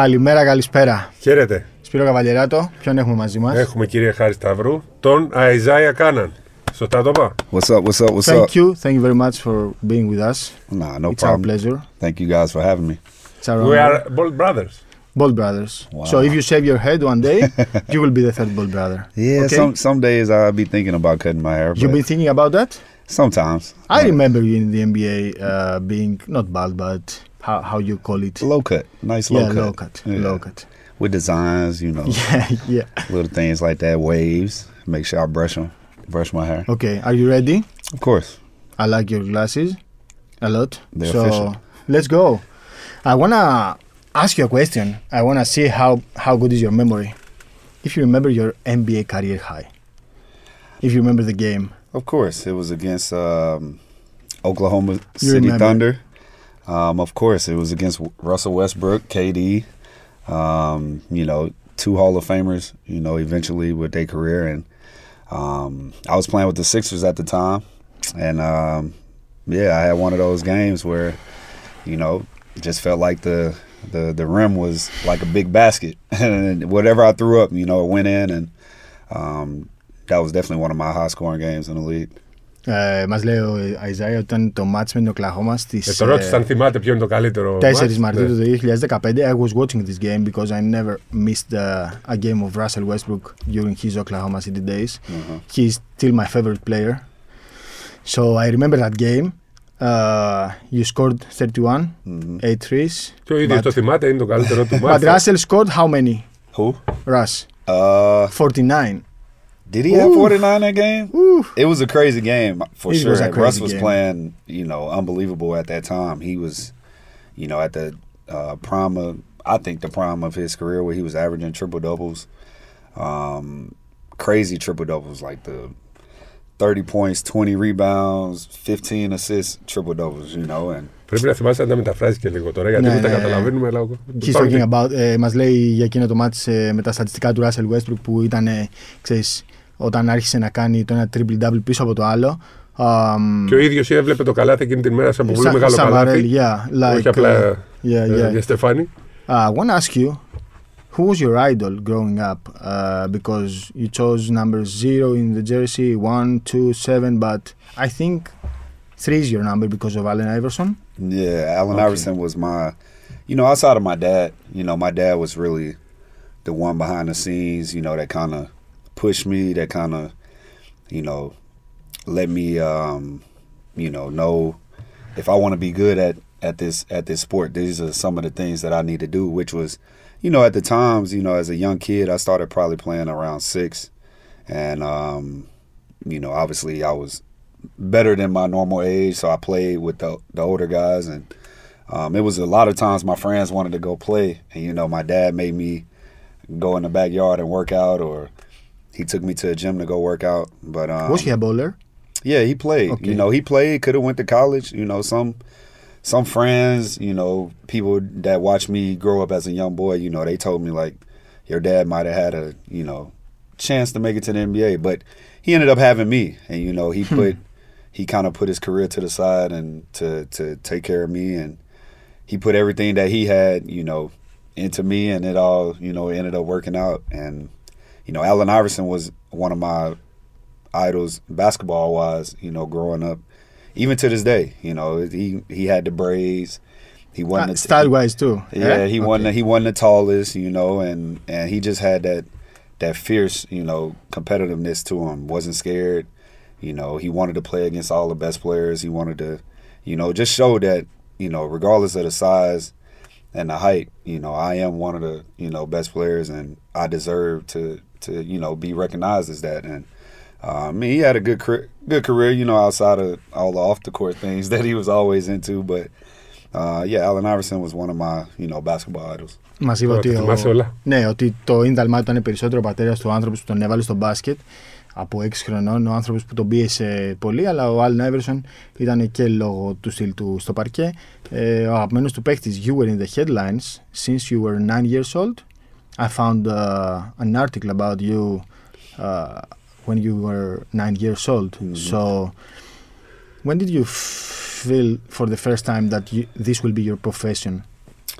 Καλημέρα, καλησπέρα. Χαίρετε. Σπύρο Καβαλιεράτο, ποιον έχουμε μαζί μα. Έχουμε κύριε Χάρη Σταυρού, τον Αϊζάια Κάναν. Σωστά το είπα. What's up, what's up, what's up? Thank you, thank you very much for being with us. Nah, no It's problem. our pleasure. Thank you guys for having me. It's our We are Bald Brothers. Bald Brothers. Wow. So if you shave your head one day, you will be the third Bald Brother. Yeah, okay? some some days I'll be thinking about cutting my hair. You've been thinking about that? Sometimes. I remember you in the NBA uh, being not bald, but how, how you call it? low cut, nice low yeah, cut. low cut. Yeah. Low cut. with designs, you know, Yeah, yeah. little things like that. Waves. Make sure I brush them, brush my hair. Okay, are you ready? Of course. I like your glasses a lot. They're so let's go. I wanna ask you a question. I wanna see how how good is your memory. If you remember your NBA career high. If you remember the game. Of course, it was against um, Oklahoma City. Thunder. Um, of course, it was against Russell Westbrook, KD. Um, you know, two Hall of Famers. You know, eventually with their career, and um, I was playing with the Sixers at the time, and um, yeah, I had one of those games where, you know, just felt like the the the rim was like a big basket, and whatever I threw up, you know, it went in, and um, that was definitely one of my high scoring games in the league. Ε, Μα λέει ο Αϊζάια ότι ήταν το match με την Οκλαχώμα Ε, στι το ρώτησα αν θυμάται ποιο είναι το καλύτερο. 4 match. Μαρτίου Ναι. του 2015. I was watching this game because I never missed uh, a game of Russell Westbrook during his Oklahoma City days. Mhm. He's still my favorite player. So I remember that game. Uh, you scored 31, Mhm. 8 threes. Και ο ίδιο But- το θυμάται, είναι το καλύτερο του But μάτι. Russell scored how many? Who? Russ. Uh, 49. did he have Ooh. 49 that game? Ooh. It was a crazy game for It sure. was a Russ crazy was game. playing, you know, unbelievable at that time. He was, you know, at the uh, prime of, I think the prime of his career where he was averaging triple doubles, um, crazy triple doubles like the 30 points, 20 rebounds, 15 assists, triple doubles, you know, and Πρέπει να θυμάσαι να τα μεταφράσει και λίγο τώρα, γιατί Ναι, δεν τα ναι, ναι. καταλαβαίνουμε. Αλλά... He's talking about, ε, μας λέει για εκείνο το μάτς ε, με τα στατιστικά του Russell Westbrook που ήταν, ε, ξέρεις, όταν άρχισε να κάνει το ένα triple-double πίσω από το άλλο. Um, Και ο ίδιο έβλεπε το καλάθι εκείνη την μέρα σε από πολύ Σα- μεγάλο Σαβαρέλ, καλάθι. yeah, like, Όχι απλά uh, yeah, ε, yeah. για Στεφάνη. Uh, I want to ask you, who was your idol growing up? Uh, because you chose number zero in the jersey, one, two, seven, but I think three is your number because of Allen Iverson. Yeah, Allen Okay. Iverson was my, you know, outside of my dad, you know, my dad was really the one behind the scenes, you know, that kind of pushed me, that kind of, you know, let me, um, you know, know if I want to be good at at this at this sport, these are some of the things that I need to do. Which was, you know, at the times, you know, as a young kid, I started probably playing around six, and um, you know, obviously I was better than my normal age, so I played with the the older guys, and um, it was a lot of times my friends wanted to go play, and you know, my dad made me go in the backyard and work out, or he took me to a gym to go work out. But um, was he a bowler? yeah, he played. Okay. You know, he played. Could have went to college. You know, some some friends, you know, people that watched me grow up as a young boy. You know, they told me like, your dad might have had a you know chance to make it to the NBA, but he ended up having me, and you know, he put he kind of put his career to the side and to to take care of me, and he put everything that he had, you know, into me, and it all you know ended up working out. And you know, Allen Iverson was one of my idols basketball wise, you know, growing up. Even to this day, you know, he he had the braids. He wasn't Uh, the- style wise too. yeah, he Okay. wasn't he wasn't the tallest, you know, and and he just had that that fierce, you know, competitiveness to him. wasn't scared, you know. He wanted to play against all the best players. He wanted to, you know, just show that you know, regardless of the size and the height, you know, I am one of the you know best players, and I deserve to to you know be recognized as that. And uh, I mean, he had a good career, good career, you know, outside of all the off the court things that he was always into, but. Uh, yeah, Allen Iverson was one of my, you know, basketball idols. Μα είπε Τώρα, ότι, τα ο, θυμάσαι όλα. ναι, ότι το Ίνταλμά ήταν περισσότερο ο πατέρα του άνθρωπο που τον έβαλε στο μπάσκετ από 6 χρονών. Ο άνθρωπο που τον πίεσε πολύ, αλλά ο Άλεν Άιβερσον ήταν και λόγω του στυλ του στο παρκέ. Ε, ο αγαπημένο του παίκτη, You were in the headlines since you were 9 years old. I found uh, an article about you uh, when you were 9 years old. So, when did you f- feel for the first time that you, this will be your profession?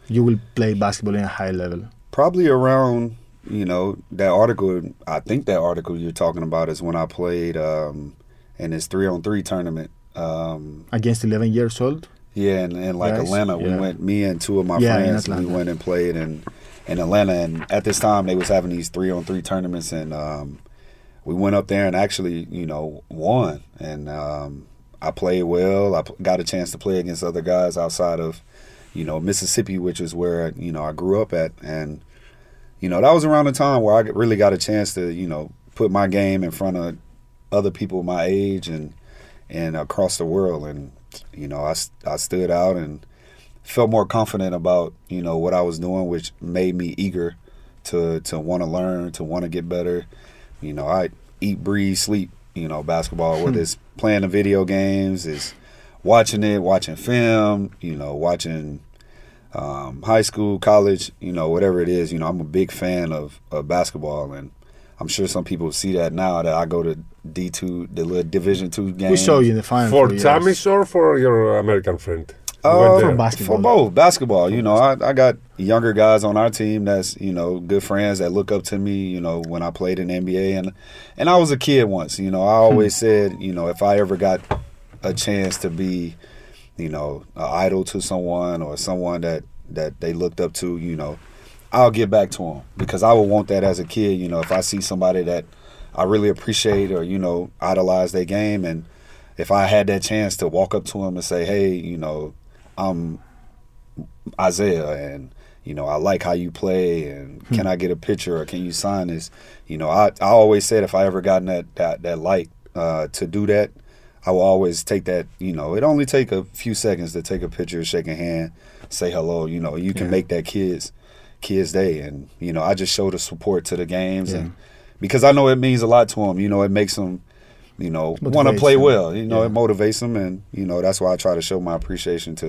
you will play basketball in a high level? Probably around, you know, that article. I think that article you're talking about is when I played um, in this three on three tournament. Um, Against 11 years old? yeah, and, in like Yes, Atlanta, we yeah. went. Me and two of my Yeah, friends, we went and played in in Atlanta. And at this time, they was having these three on three tournaments, and um, we went up there and actually, you know, won. And um, I played well. I got a chance to play against other guys outside of, you know, Mississippi, which is where you know I grew up at, and you know that was around the time where I really got a chance to, you know, put my game in front of other people my age and and across the world, and you know I I stood out and felt more confident about you know what I was doing, which made me eager to to want to learn, to want to get better. You know, I eat, breathe, sleep. You know, basketball. Whether it's playing the video games, is watching it, watching film. You know, watching um, high school, college. You know, whatever it is. You know, I'm a big fan of, of basketball, and I'm sure some people see that now that I go to D two, the little Division two games. We saw you in the final. For years. Tsamis or for your American friend? You Uh, for basketball. For both basketball, you know, I, I got younger guys on our team that's you know good friends that look up to me. You know, when I played in the NBA and and I was a kid once. You know, I always said, you know, if I ever got a chance to be, you know, an idol to someone or someone that that they looked up to, you know, I'll get back to them because I would want that as a kid. You know, if I see somebody that I really appreciate or you know idolize their game, and if I had that chance to walk up to them and say, hey, you know, I'm Isaiah, and you know, I like how you play, and can I get a picture or can you sign this? You know, I, I always said if I ever gotten that that that light uh, to do that, I will always take that. You know, it only take a few seconds to take a picture, shake a hand, say hello. You know, you can Yeah. make that kids kids day, and you know, I just show the support to the games, Yeah. and because I know it means a lot to them. You know, it makes them. You know, want to Motivates play them. well. You know, Yeah. it motivates them, and you know that's why I try to show my appreciation to,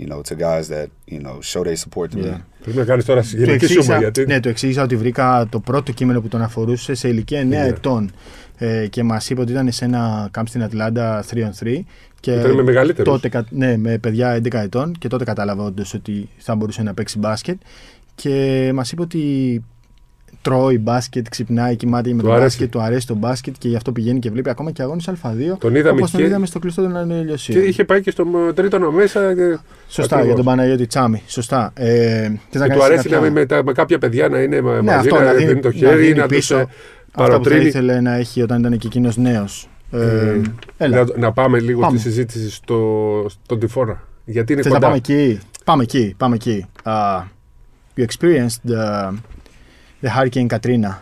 you know, to guys that you know show their support to me. Yeah. Πρέπει να κάνεις τώρα Του συγγενική εξήγησα, σούμα γιατί ναι, του εξήγησα ότι βρήκα το πρώτο κείμενο που τον αφορούσε σε ηλικία 9 Ναι. ετών ε, και μας είπε ότι ήταν σε ένα camp στην Ατλάντα 3 on 3 και ήταν με μεγαλύτερους. τότε, κα- ναι, με παιδιά 11 ετών και τότε κατάλαβα όντως ότι θα μπορούσε να παίξει μπάσκετ και μας είπε ότι τρώει μπάσκετ, ξυπνάει, κοιμάται με Του το αρέσει. μπάσκετ, του αρέσει το μπάσκετ και γι' αυτό πηγαίνει και βλέπει ακόμα και αγώνες Α2 Τον είδαμε όπως τον και- είδαμε στο κλειστό των Και Ανελιωσίων. είχε πάει και στο τρίτο μέσα. Και... Σωστά, Ακριβώς. για τον Παναγιώτη Τσάμι. Σωστά. Ε, θες να Και κάνεις του αρέσει κάποια- να είναι με, τα- με κάποια παιδιά να είναι μα- ναι, μαζί, αυτό, να, να δίνει το να χέρι, δίνει να, τους πίσω ε, αυτά που θα παροτρύνει. ήθελε να έχει όταν ήταν και εκείνος νέος. Ε, έλα. Να, να πάμε λίγο Πάμε. στη συζήτηση στο, στον Τυφώνα. Γιατί είναι Θες να κοντά. πάμε εκεί; Πάμε εκεί. Πάμε εκεί. Uh, you experienced the, the Hurricane Katrina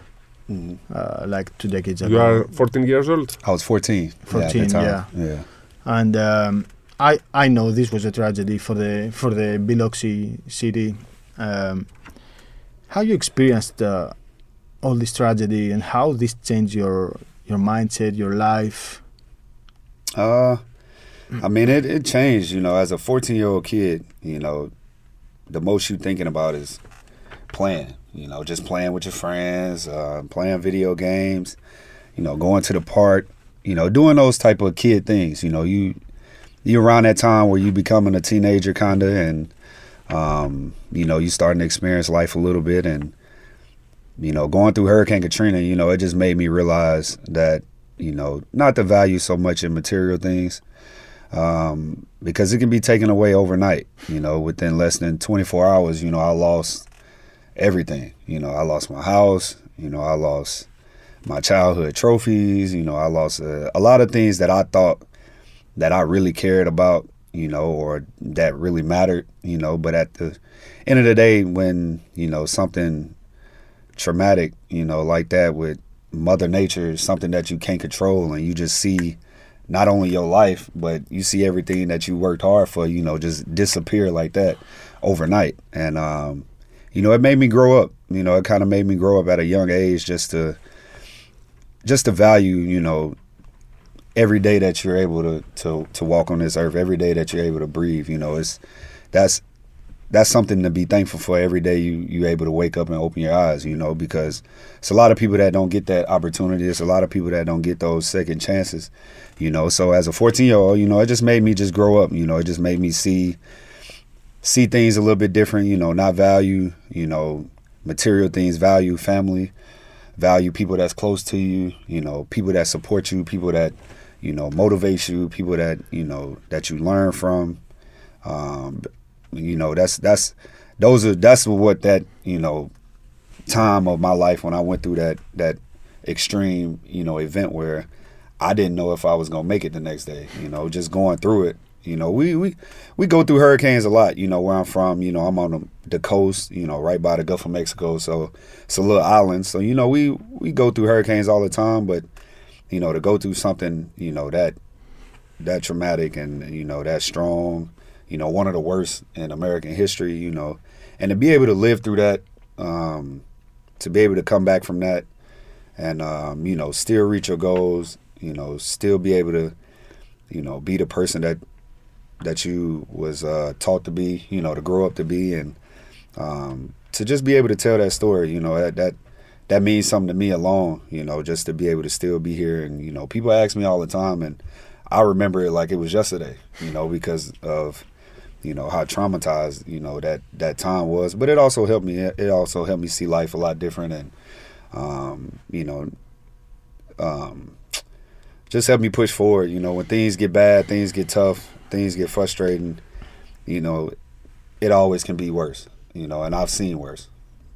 Mhm. uh, like two decades ago. You are 14 years old. I was 14. 14, the time. yeah. yeah. and um, I I know this was a tragedy for the for the Biloxi city. Um, how you experienced uh, all this tragedy and how this changed your your mindset, your life. Uh, I mean, it, it changed. You know, as a 14 year old kid, you know, the most you thinking about is playing. You know, just playing with your friends, uh, playing video games. You know, going to the park. You know, doing those type of kid things. You know, you you around that time where you becoming a teenager, kinda, and um, you know, you starting to experience life a little bit, and you know, going through Hurricane Katrina, you know, it just made me realize that you know, not to value so much in material things, um, because it can be taken away overnight. You know, within less than 24 hours, you know, I lost everything. You know, I lost my house. You know, I lost my childhood trophies. You know, I lost uh, a lot of things that I thought that I really cared about. You know, or that really mattered. You know, but at the end of the day, when you know something traumatic, you know, like that with Mother Nature something that you can't control, and you just see not only your life, but you see everything that you worked hard for, you know, just disappear like that overnight. And um, you know, it made me grow up. You know, it kind of made me grow up at a young age, just to just to value, you know, every day that you're able to to to walk on this earth, every day that you're able to breathe. You know, it's that's that's something to be thankful for every day you you able to wake up and open your eyes you know because it's a lot of people that don't get that opportunity it's a lot of people that don't get those second chances you know so as a 14 year old you know it just made me just grow up you know it just made me see see things a little bit different. You know, not value you know material things, value family, value people that's close to you. You know, people that support you, people that you know motivate you, people that you know that you learn from. Um, you know, that's that's those are that's what that you know time of my life when I went through that that extreme you know event where I didn't know if I was gonna make it the next day. You know, just going through it. You know, we we we go through hurricanes a lot. You know, where I'm from. You know, I'm on the, the coast. You know, right by the Gulf of Mexico. So it's a little island. So you know, we we go through hurricanes all the time. But you know, to go through something you know that that traumatic and you know that strong. You know, one of the worst in American history. You know, and to be able to live through that, um, to be able to come back from that, and um, you know, still reach your goals you know, still be able to, you know, be the person that that you was uh, taught to be, you know, to grow up to be, and um, to just be able to tell that story, you know, that that that means something to me alone, you know, just to be able to still be here, and you know, people ask me all the time, and I remember it like it was yesterday, you know, because of you know how traumatized you know that that time was. But it also helped me it also helped me see life a lot different and um, you know um, just help me push forward. You know, when things get bad, things get tough, things get frustrating. You know, it always can be worse. You know, and I've seen worse.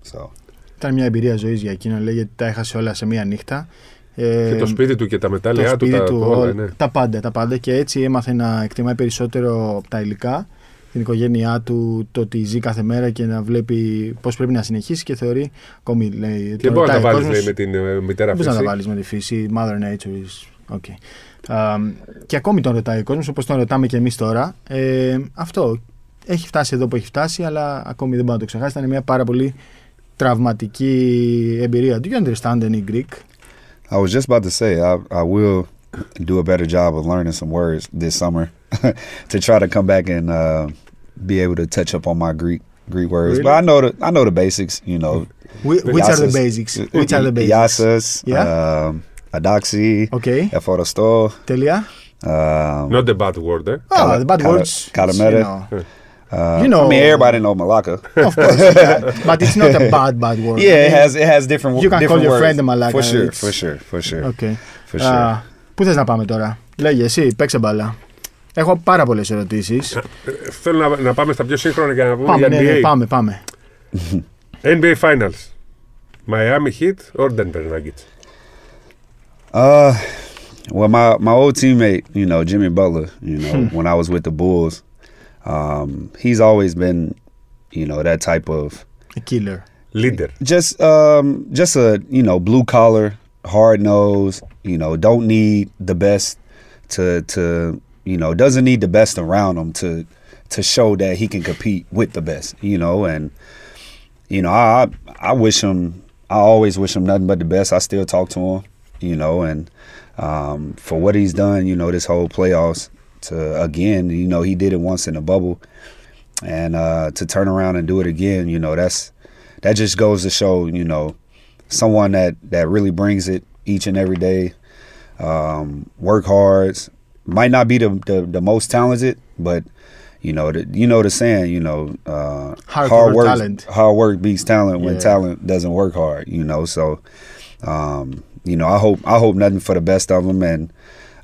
So. Ήταν μια εμπειρία ζωής για εκείνον, λέει, γιατί τα έχασε όλα σε μία νύχτα. Ε, και το σπίτι του και τα μετάλλια του, τα, του όλα, ναι. τα πάντα, τα πάντα. Και έτσι έμαθε να εκτιμάει περισσότερο τα υλικά, την οικογένειά του, το ότι ζει κάθε μέρα και να βλέπει πώς πρέπει να συνεχίσει και θεωρεί ακόμη. Λέει, και μπορεί να τα βάλεις με την ε, μητέρα φύση. Μπορείς να τα βάλεις με τη φύση. Mother Nature is Okay. και ακόμη τον ρωτάει ο κόσμο, όπω τον ρωτάμε και εμεί τώρα. Ε, αυτό έχει φτάσει εδώ που έχει φτάσει, αλλά ακόμη δεν μπορεί να το ξεχάσει. Ήταν μια πάρα πολύ τραυματική εμπειρία. Do you understand any Greek? I was just about to say, I, I will do a better job of learning some words this summer to try to come back and uh, be able to touch up on my Greek Greek words. Really? But I know the I know the basics. You know, which, which are the basics? Which are the basics? Yasas. Yeah. Um, Adaxi, okay. Εφοροστό. Τέλεια. Um, Not the bad word, eh? Oh, Kala, the bad Kala, words. Kalamere. You know. Uh, you know, I mean, everybody know Malacca. Of course, yeah. but it's not a bad bad word. Yeah, it has it has different. You can different call your words. friend a Malacca. For sure, for sure, for sure. Okay. For sure. Uh, πού θες να πάμε τώρα. Λέγε εσύ, παίξε μπάλα. Έχω πάρα πολλές ερωτήσεις. Θέλω να, να πάμε στα πιο σύγχρονα για να πούμε πάμε, για NBA. Ναι, πάμε, πάμε. NBA Finals. Miami Heat or Denver Nuggets. Uh, well, my my old teammate, you know, Jimmy Butler, you know, hmm. when I was with the Bulls, um, he's always been, you know, that type of a killer leader. Just um, just a you know blue collar, hard nose. You know, don't need the best to to you know doesn't need the best around him to to show that he can compete with the best. You know, and you know I I wish him. I always wish him nothing but the best. I still talk to him you know, and um, for what he's done, you know, this whole playoffs to again, you know, he did it once in a bubble, and uh, to turn around and do it again, you know, that's that just goes to show, you know, someone that that really brings it each and every day, um, work hard, might not be the, the, the most talented, but you know, the, you know the saying, you know, uh, hard, hard work, talent. hard work beats talent when Yeah. talent doesn't work hard. You know, so um, you know, I hope I hope nothing for the best of him, and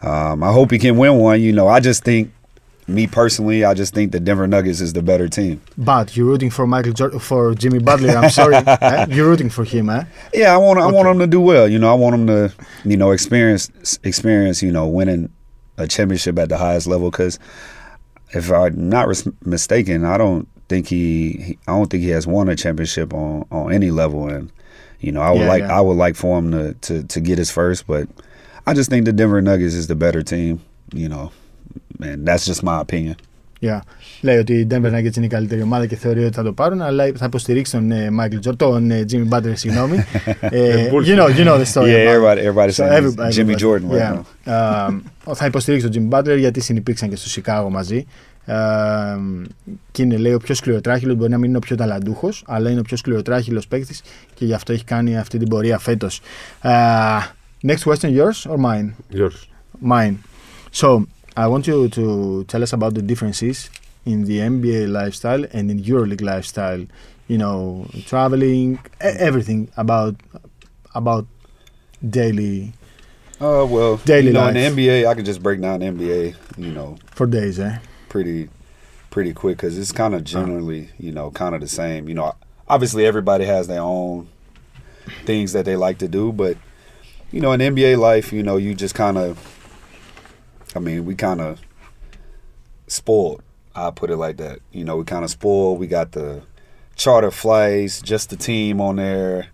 um, I hope he can win one. You know, I just think, me personally, I just think the Denver Nuggets is the better team. But you're rooting for Michael Jordan, for Jimmy Butler. I'm sorry, eh? you're rooting for him, eh? Yeah, I want I want him to do well. You know, I want him to you know experience experience you know winning a championship at the highest level. Because if I'm not res- mistaken, I don't think he, he I don't think he has won a championship on on any level. And you know, I would Yeah, like yeah. I would like for him to, to to get his first, but I just think the Denver Nuggets is the better team. You know, and that's just my opinion. Yeah. Λέει ότι η Denver Nuggets είναι η καλύτερη ομάδα και θεωρεί ότι θα το πάρουν, αλλά θα υποστηρίξει τον ε, Michael Jordan, τον ε, Jimmy Butler, συγγνώμη. Ε, you, know, you know the story. yeah, about everybody everybody's So saying everybody- Jimmy everybody. Jordan right Yeah. now. Uh, θα υποστηρίξει τον Jimmy Butler γιατί συνυπήρξαν και στο Σικάγο μαζί. Uh, και είναι λέει ο πιο σκληροτράχυλο, μπορεί να μην είναι ο πιο ταλαντούχο, αλλά είναι ο πιο σκληροτράχυλο παίκτη και γι' αυτό έχει κάνει αυτή την πορεία φέτο. Uh, next question, yours or mine? Yours. Mine. So I want you to tell us about the differences in the NBA lifestyle and in EuroLeague lifestyle. You know, traveling, e- everything about about daily Uh, well, Daily you know, in life. the NBA, I can just break down the NBA, you know, for days. Eh? Pretty, pretty quick because it's kind of generally, you know, kind of the same. You know, obviously everybody has their own things that they like to do, but you know, in NBA life, you know, you just kind of, I mean, we kind of spoiled. I put it like that. You know, we kind of spoiled. We got the charter flights, just the team on there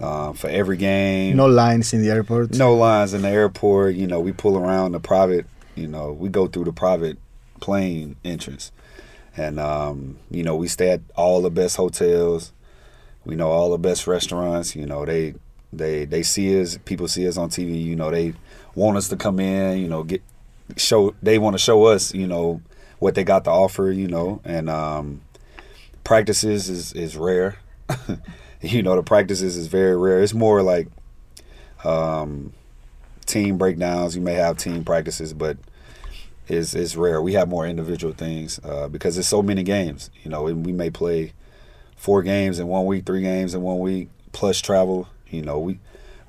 uh, for every game. No lines in the airport. No lines in the airport. You know, we pull around the private. You know, we go through the private plane entrance, and um, you know, we stay at all the best hotels. We know all the best restaurants. You know, they they they see us. People see us on TV. You know, they want us to come in. You know, get show. They want to show us. You know, what they got to offer. You know, and um, practices is is rare. you know, the practices is very rare. It's more like um, team breakdowns. You may have team practices, but it's, it's rare. We have more individual things uh, because there's so many games. You know, and we may play four games in one week, three games in one week, plus travel. You know, we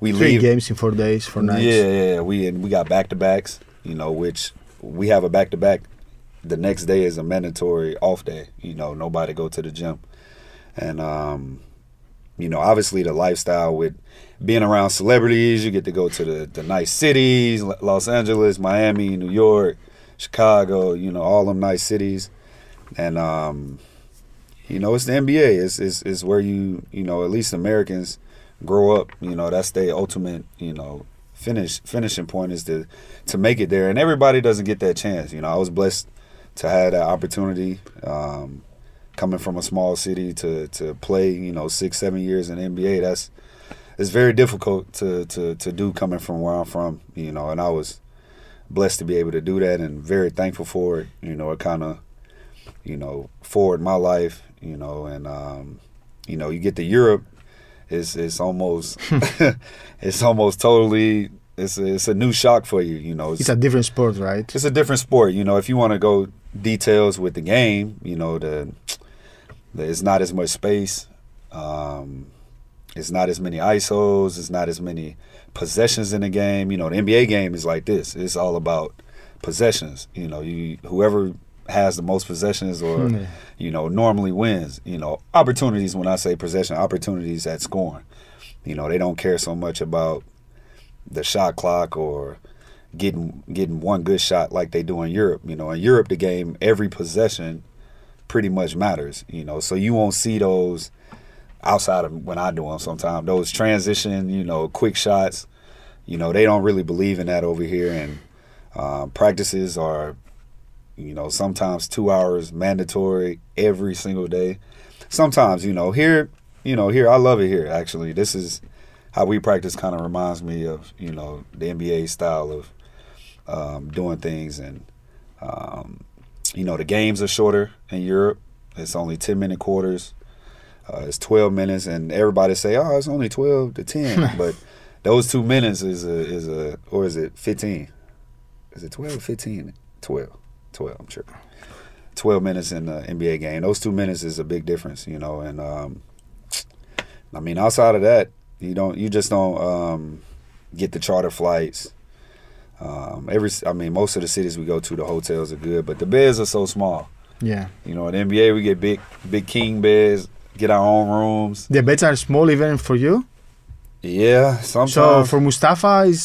we Three leave. games in four days, four nights. Yeah, yeah, yeah. We and we got back to backs. You know, which we have a back to back. The next day is a mandatory off day. You know, nobody go to the gym, and um, you know, obviously the lifestyle with being around celebrities, you get to go to the the nice cities, L- Los Angeles, Miami, New York, Chicago. You know, all them nice cities, and um, you know, it's the NBA. It's, it's it's where you you know at least Americans grow up. You know, that's their ultimate you know finish finishing point is to to make it there, and everybody doesn't get that chance. You know, I was blessed to have that opportunity. Um, coming from a small city to to play, you know, six seven years in NBA, that's it's very difficult to to to do coming from where I'm from. You know, and I was blessed to be able to do that, and very thankful for it. You know, it kind of you know forward my life. You know, and um, you know, you get to Europe, it's it's almost it's almost totally it's a, it's a new shock for you. You know, It's a different sport, right? it's a different sport. You know, if you want to go details with the game, you know, the, the it's not as much space. Um, it's not as many ISOs. It's not as many possessions in the game. You know, the NBA game is like this. It's all about possessions. You know, you whoever has the most possessions or Yeah. you know normally wins. You know, opportunities. When I say possession, opportunities at scoring. You know, they don't care so much about the shot clock or getting getting one good shot like they do in Europe. You know, in Europe the game every possession pretty much matters. You know, so you won't see those outside of when I do them sometimes. Those transition, you know, quick shots. You know, they don't really believe in that over here, and um, practices are, you know, sometimes two hours mandatory every single day. Sometimes, you know, here, you know, here I love it here. Actually, this is how we practice. Kind of reminds me of you know the NBA style of um, doing things, and um, you know the games are shorter in Europe. It's only ten minute quarters. Uh, it's twelve minutes, and everybody say, "Oh, it's only twelve to 10. but those two minutes is a is a or is it fifteen? Is it 12 or 15? 12. 12, I'm sure. 12 minutes in the NBA game. Those two minutes is a big difference, you know. And um, I mean, outside of that, you don't, you just don't um, get the charter flights. Um, every, I mean, most of the cities we go to, the hotels are good, but the beds are so small. Yeah. You know, in NBA, we get big, big king beds, get our own rooms. The beds are small even for you. Yeah, sometimes. So for Mustafa is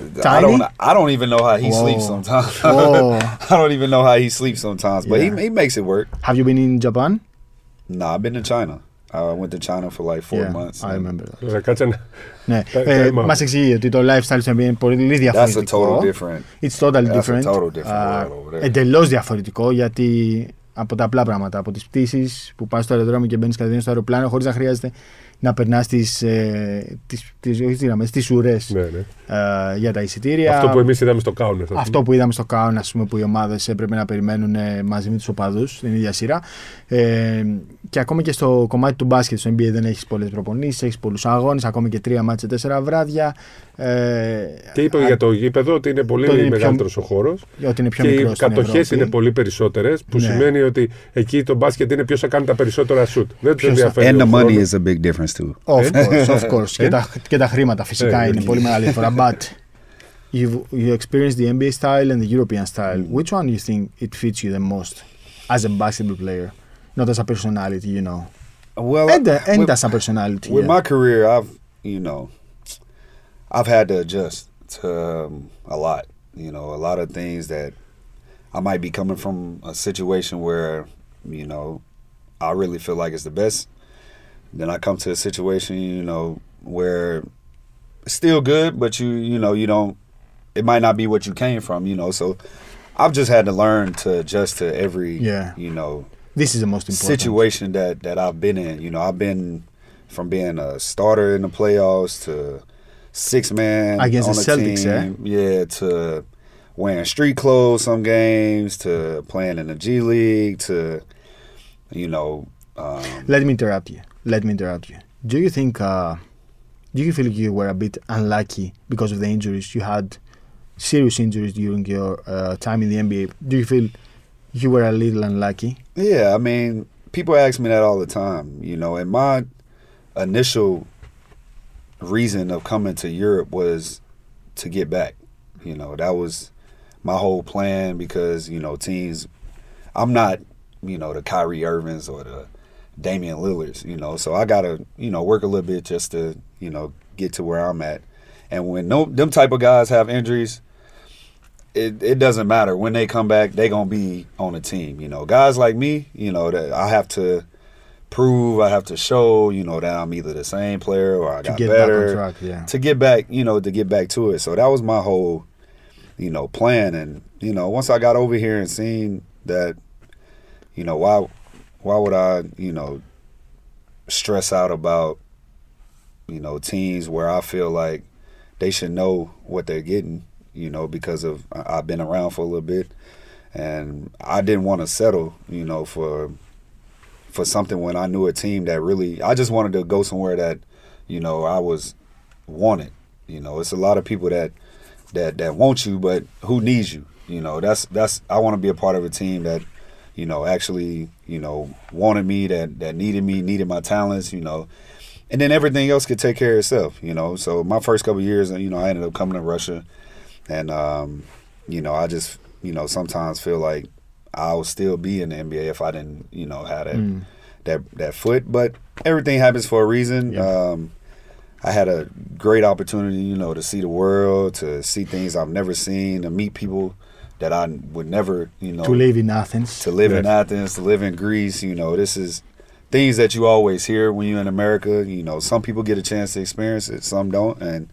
I tiny? don't. I don't even know how he Whoa. sleeps sometimes. Whoa. I don't even know how he sleeps sometimes, but Yeah. he he makes it work. Have you been in Japan? Nah, I've been to China. I went to China for like four yeah, months. I and remember that. Θα κάτσε να- Ναι. Τα- Ε, time out. μας εξηγεί ότι το lifestyle στο NBA είναι πολύ That's a διαφορετικό. total different. It's totally That's a different. total different Α, world over there. εντελώς διαφορετικό γιατί από τα απλά πράγματα, από τις πτήσεις που πας στο αεροδρόμιο και μπαίνεις κατευθείαν στο αεροπλάνο χωρίς να χρειάζεται να περνάς στις, ε, τις, τις, όχι τις γραμμές, τις ουρές Ναι, ναι. ε, για τα εισιτήρια. Αυτό που εμείς είδαμε στο Κάουνερ. θα Αυτό που είδαμε στο Κάουν, ας πούμε, που οι ομάδες έπρεπε να περιμένουν ε, μαζί με τους οπαδούς στην ίδια σειρά. Ε, και ακόμα και στο κομμάτι του μπάσκετ, στο NBA δεν έχεις πολλές προπονήσεις, έχεις πολλούς αγώνες, ακόμη και τρία μάτσε τέσσερα βράδια. Ε, Και είπε α- για το γήπεδο ότι είναι πολύ Το είναι πιο- μεγαλύτερος ο χώρος. ότι είναι πιο Και οι μικρός στην κατοχές Ευρώπη. είναι πολύ περισσότερες, που Ναι. σημαίνει ότι εκεί το μπάσκετ είναι ποιος θα κάνει τα περισσότερα σουτ. Δεν τους Ποιος θα- ενδιαφέρει. And ο the money χρόνος. is a big difference too. Of Ε; course, of course. και, τα, και τα χρήματα φυσικά Ε, είναι ναι. πολύ μεγάλη διαφορά. But you you experienced the NBA style and the European style. Mm. Which one you think it fits you the most as a basketball player, not as a personality, you know, Well, and, uh, and with, as a personality? with yeah. my career, I've you know, I've had to adjust to um, a lot. You know, a lot of things that I might be coming from a situation where you know I really feel like it's the best. Then I come to a situation, you know, where it's still good, but you you know you don't. It might not be what you came from, you know. So I've just had to learn to adjust to every Yeah. you know This is the most important. situation that that I've been in. You know, I've been from being a starter in the playoffs to six man Against on the a Celtics, team. Yeah, to wearing street clothes some games, to playing in the G League, to you know. Um, Let me interrupt you. Let me interrupt you. Do you think? Uh, do you feel you were a bit unlucky because of the injuries you had? Serious injuries during your uh, time in the NBA. Do you feel you were a little unlucky? Yeah, I mean, people ask me that all the time, you know, and my initial reason of coming to Europe was to get back. You know, that was my whole plan because, you know, teams I'm not, you know, the Kyrie Irvings or the Damian Lillards, you know, so I gotta, you know, work a little bit just to, you know, get to where I'm at. And when no them type of guys have injuries, it, it doesn't matter when they come back they gonna be on the team you know guys like me you know that i have to prove i have to show you know that i'm either the same player or i To got get better. track, yeah. to get back you know to get back to it. So that was my whole you know plan. And you know once i got over here and seen that you know why why would i you know stress out about you know teams where i feel like they should know what they're getting you know because of i've been around for a little bit. And i didn't want to settle you know for for something when i knew a team that really i just wanted to go somewhere that you know i was wanted. You know it's a lot of people that that that want you but who needs you? You know that's that's i want to be a part of a team that you know actually you know wanted me that that needed me needed my talents you know. And then everything else could take care of itself you know. So my first couple years you know i ended up coming to russia. And um you know i just you know sometimes feel like i'll still be in the nba if i didn't you know have that Mm. that that foot but everything happens for a reason Yeah. um I had a great opportunity, you know, to see the world, to see things I've never seen, to meet people that I would never, you know, To live in Athens. to live in Athens, to live in Greece. You know, this is things that you always hear when you're in America. You know, some people get a chance to experience it, some don't. And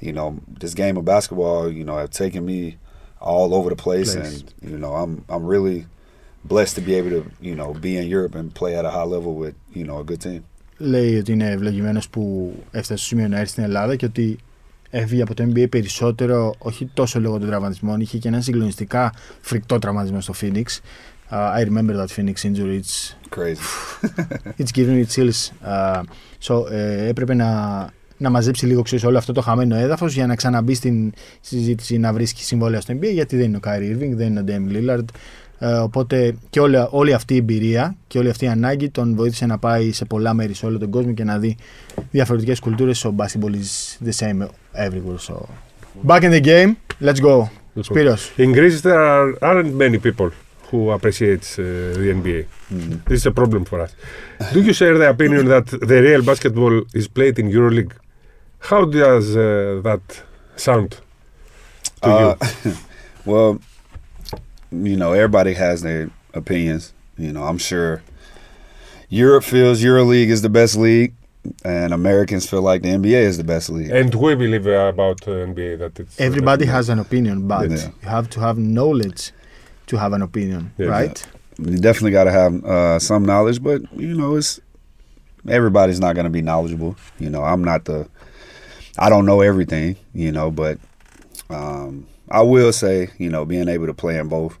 you know, this game of basketball, you know, have taken me all over the place, Place. and you know, I'm I'm really blessed to be able to, you know, be in Europe and play at a high level with, you know, a good team. λέει ότι είναι ευλογημένο που έφτασε στο σημείο να έρθει στην Ελλάδα και ότι έφυγε από το NBA περισσότερο, όχι τόσο λόγω των τραυματισμών, είχε και ένα συγκλονιστικά φρικτό τραυματισμό στο Phoenix. Uh, I remember that Phoenix injury. It's, Crazy. it's giving me chills. Uh, so, ε, έπρεπε να, να μαζέψει λίγο ξέρεις, όλο αυτό το χαμένο έδαφος για να ξαναμπεί στην συζήτηση να βρίσκει συμβόλαια στο NBA γιατί δεν είναι ο Kyrie Irving, δεν είναι ο Damian Lillard. Ε, οπότε και όλη, όλη αυτή η εμπειρία και όλη αυτή η ανάγκη τον βοήθησε να πάει σε πολλά μέρη σε όλο τον κόσμο και να δει διαφορετικές κουλτούρες. So basketball is the same everywhere. So back in the game, let's go. Σπύρος. In Greece, there are, aren't many people who appreciate uh, the NBA. Mhm. This is a problem for us. Do you share the opinion that the real basketball is played in EuroLeague? How does uh, that sound to you? Uh, well, you know, everybody has their opinions. You know, I'm sure Europe feels EuroLeague is the best league, and Americans feel like the NBA is the best league. And we believe uh, about uh, NBA that it's uh, Everybody has an opinion, but Yeah. you have to have knowledge to have an opinion, Yeah. right? you definitely got to have uh, some knowledge, but you know, it's everybody's not going to be knowledgeable. You know, I'm not the. I don't know everything. You know, but um, I will say, you know, being able to play in both,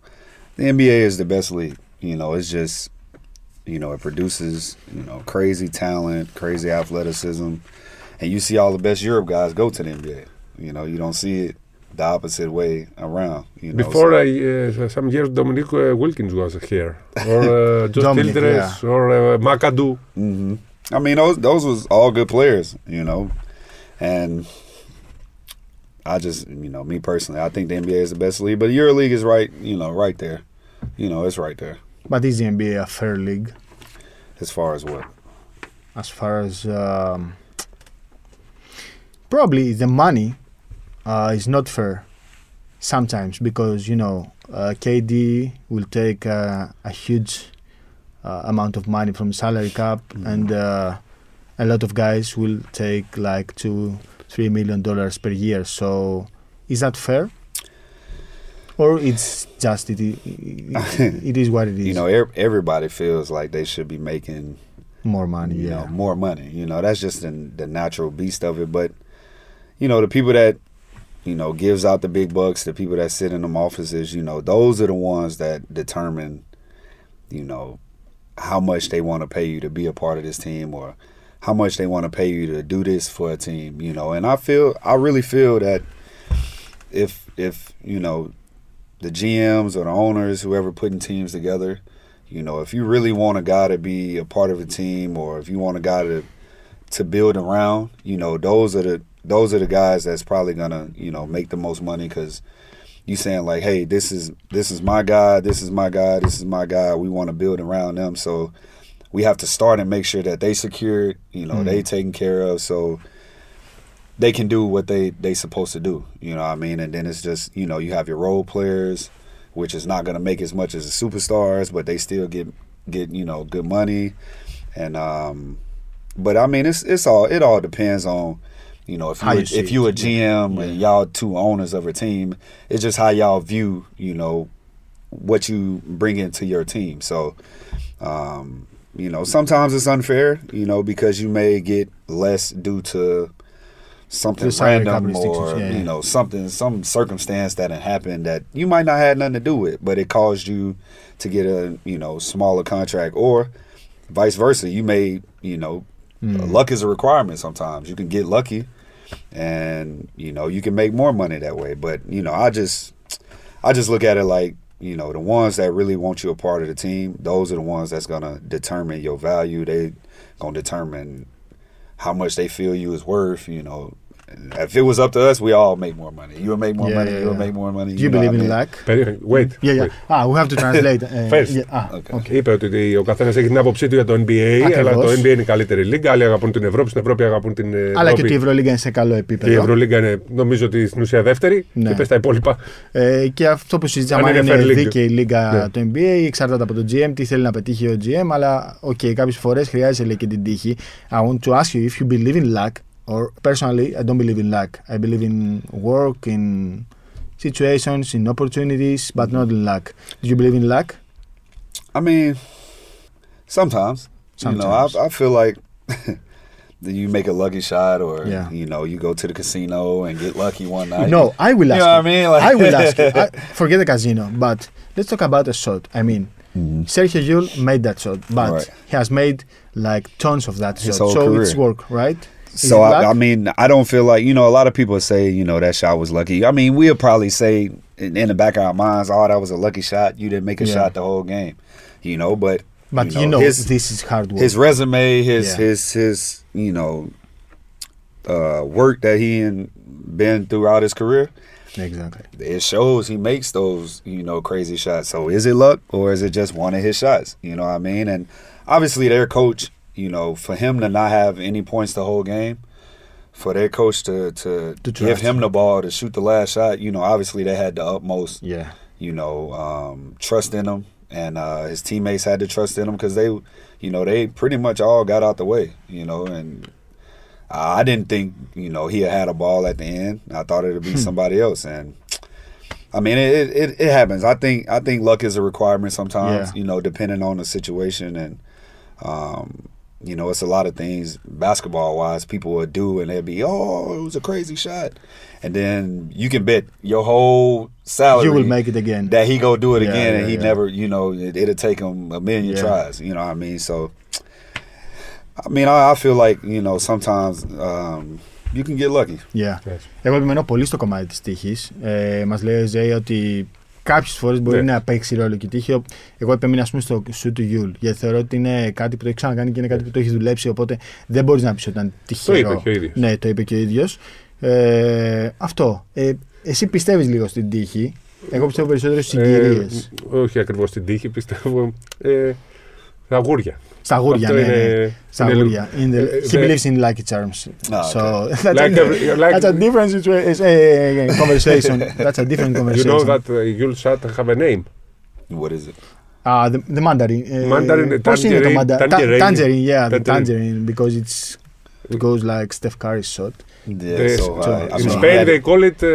the NBA is the best league. You know, it's just, you know, it produces, you know, crazy talent, crazy athleticism, and you see all the best Europe guys go to the NBA. You know, you don't see it the opposite way around. You know, Before so- I, uh, some years, Dominique uh, Wilkins was here, or uh, Josh Dominique, Childress, or uh, McAdoo. hmm I mean, those those was all good players, you know, and I just, you know, me personally, I think the NBA is the best league, but EuroLeague is right, you know, right there. You know, it's right there But is the NBA a fair league as far as what. as far as um, probably the money uh, is not fair sometimes because you know uh, KD will take uh, a huge uh, amount of money from salary cap Mhm. and uh, a lot of guys will take like two three million dollars per year so is that fair or it's just it, it, it is what it is You know, ev- everybody feels like they should be making, more money you yeah know, more money. You know, that's just the, the natural beast of it. But, you know, the people that, you know, gives out the big bucks, the people that sit in them offices, you know, those are the ones that determine, you know, how much they want to pay you to be a part of this team or how much they want to pay you to do this for a team, you know. And I feel I really feel that if if, you know, the GMs or the owners, whoever putting teams together, you know, if you really want a guy to be a part of a team or if you want a guy to to build around, you know, those are the those are the guys that's probably gonna, you know, make the most money because you saying like, hey, this is this is my guy, this is my guy, this is my guy. We want to build around them, so we have to start and make sure that they secured, you know, they taken care of, so they can do what they they supposed to do. You know what I mean? And then it's just you know you have your role players, which is not gonna make as much as the superstars, but they still get get you know good money, and um, but I mean it's it's all it all depends on. You know, if you, you if you a GM yeah. and y'all two owners of a team, it's just how y'all view, you know, what you bring into your team. So, um, you know, sometimes it's unfair, you know, because you may get less due to something random or yeah. you know something some circumstance that had happened that you might not have nothing to do with, but it caused you to get a you know smaller contract, or vice versa. You may you know Mm. luck is a requirement. Sometimes you can get lucky, and you know you can make more money that way. But you know I just I just look at it like you know the ones that really want you a part of the team. Those are the ones that's gonna determine your value. They gonna determine how much they feel you is worth. You know, if it was up to us, we all make more money. You would make more Yeah, money. yeah, you would yeah. make more money. do you know believe what I in mean? luck; Περίμενε, Wait. yeah yeah wait. ah we have to translate uh, First. yeah, ah, Okay. okay. Είπε ότι ο καθένας έχει την άποψή του για το NBA, Ακριβώς. αλλά το NBA είναι η καλύτερη λίγα. Άλλοι αγαπούν την Ευρώπη, στην Ευρώπη αγαπούν την Ευρώπη. αλλά και ότι η Ευρωλίγα είναι σε καλό Και η επίπεδο Ευρωλίγκα είναι, νομίζω ότι στην ουσία δεύτερη. Ναι. Και πες τα υπόλοιπα. Ε, και αυτό που συζητάμε, Αν αν είναι είναι fair league. δίκαιη η λίγα Ναι. το NBA, εξαρτάται από το GM, τι θέλει να πετύχει ο GM, αλλά οκ, okay, κάποιες φορές χρειάζεται λέει, και την τύχη. I want to ask you if you believe in luck, or personally, I don't believe in luck. I believe in work, in situations, in opportunities, but not in luck. Do you believe in luck? I mean, sometimes. You know, I, I feel like you make a lucky shot, or Yeah. you know, you go to the casino and get lucky one night. No, I will You ask know you. what I mean? Like- I will ask you. I, forget the casino, but let's talk about a shot. I mean, Mhm. Sergio Llull made that shot, but Right. he has made like tons of that His shot. So career. it's work, right? So I. I mean, I don't feel like you know. A lot of people say you know that shot was lucky. I mean, we'll probably say in, in the back of our minds, "Oh, that was a lucky shot. You didn't make a Yeah. shot the whole game." You know, but But you know, his this is hard work. his resume, his Yeah. his his you know uh, work that he and been throughout his career. exactly. It shows he makes those you know crazy shots. So is it luck or is it just one of his shots? You know what I mean? And obviously their coach, you know, for him to not have any points the whole game. For their coach to to, give him the ball to shoot the last shot, you know, obviously they had the utmost Yeah. you know, um, trust in him, and uh, his teammates had to trust in him because they, you know, they pretty much all got out the way, you know, and I didn't think, you know, he had had a ball at the end. I thought it'd be somebody else, and I mean, it, it it happens. I think I think luck is a requirement sometimes, Yeah. you know, depending on the situation, and um, you know, it's a lot of things basketball wise people would do, and they'd be, oh, it was a crazy shot, and then you can bet your whole salary You will make it again. that he go do it Yeah, again, and yeah, he yeah. never, you know, it, it'll take him a million Yeah. tries. You know what I mean? So, I mean, I, I feel like you know sometimes um, you can get lucky. Yeah. Yes. Εγώ επιμένω πολύ στο κομμάτι τη τύχη. Ε, Μα λέει ο Ζέι ότι κάποιες φορές μπορεί Ναι. να παίξει ρόλο και η τύχη. Εγώ επέμεινα ας πούμε, στο σου του Γιούλ. Γιατί θεωρώ ότι είναι κάτι που το έχει ξανακάνει και είναι κάτι που το έχει δουλέψει. Οπότε δεν μπορείς να πεις ότι ήταν τυχερό. είπε και ο ίδιος. Ναι, το είπε και ο ίδιος. Ε, αυτό. Ε, εσύ πιστεύεις λίγο στην τύχη; Εγώ πιστεύω περισσότερο στις συγκυρίες. Ε, όχι ακριβώς την τύχη, πιστεύω. Ε, τα αγούρια. Στα γούρια, αυτό ναι. ναι. είναι- Στα είναι γούρια. In the, Ε, he δε- believes in lucky charms. Ah, so okay. that's, Like a, every- like- that's a different situa- uh, conversation. that's a different You conversation. know that uh, you'll shot have a name. What is it? Ah, the, the mandarin. Uh, Mandarin, πώς είναι το tangerine, mandarin? tangerine. tangerine, yeah, the Tangerine. tangerine, because it's it goes like Steph Curry's shot. Yeah, They- so, so uh, I In mean, he Spain had, they call it uh,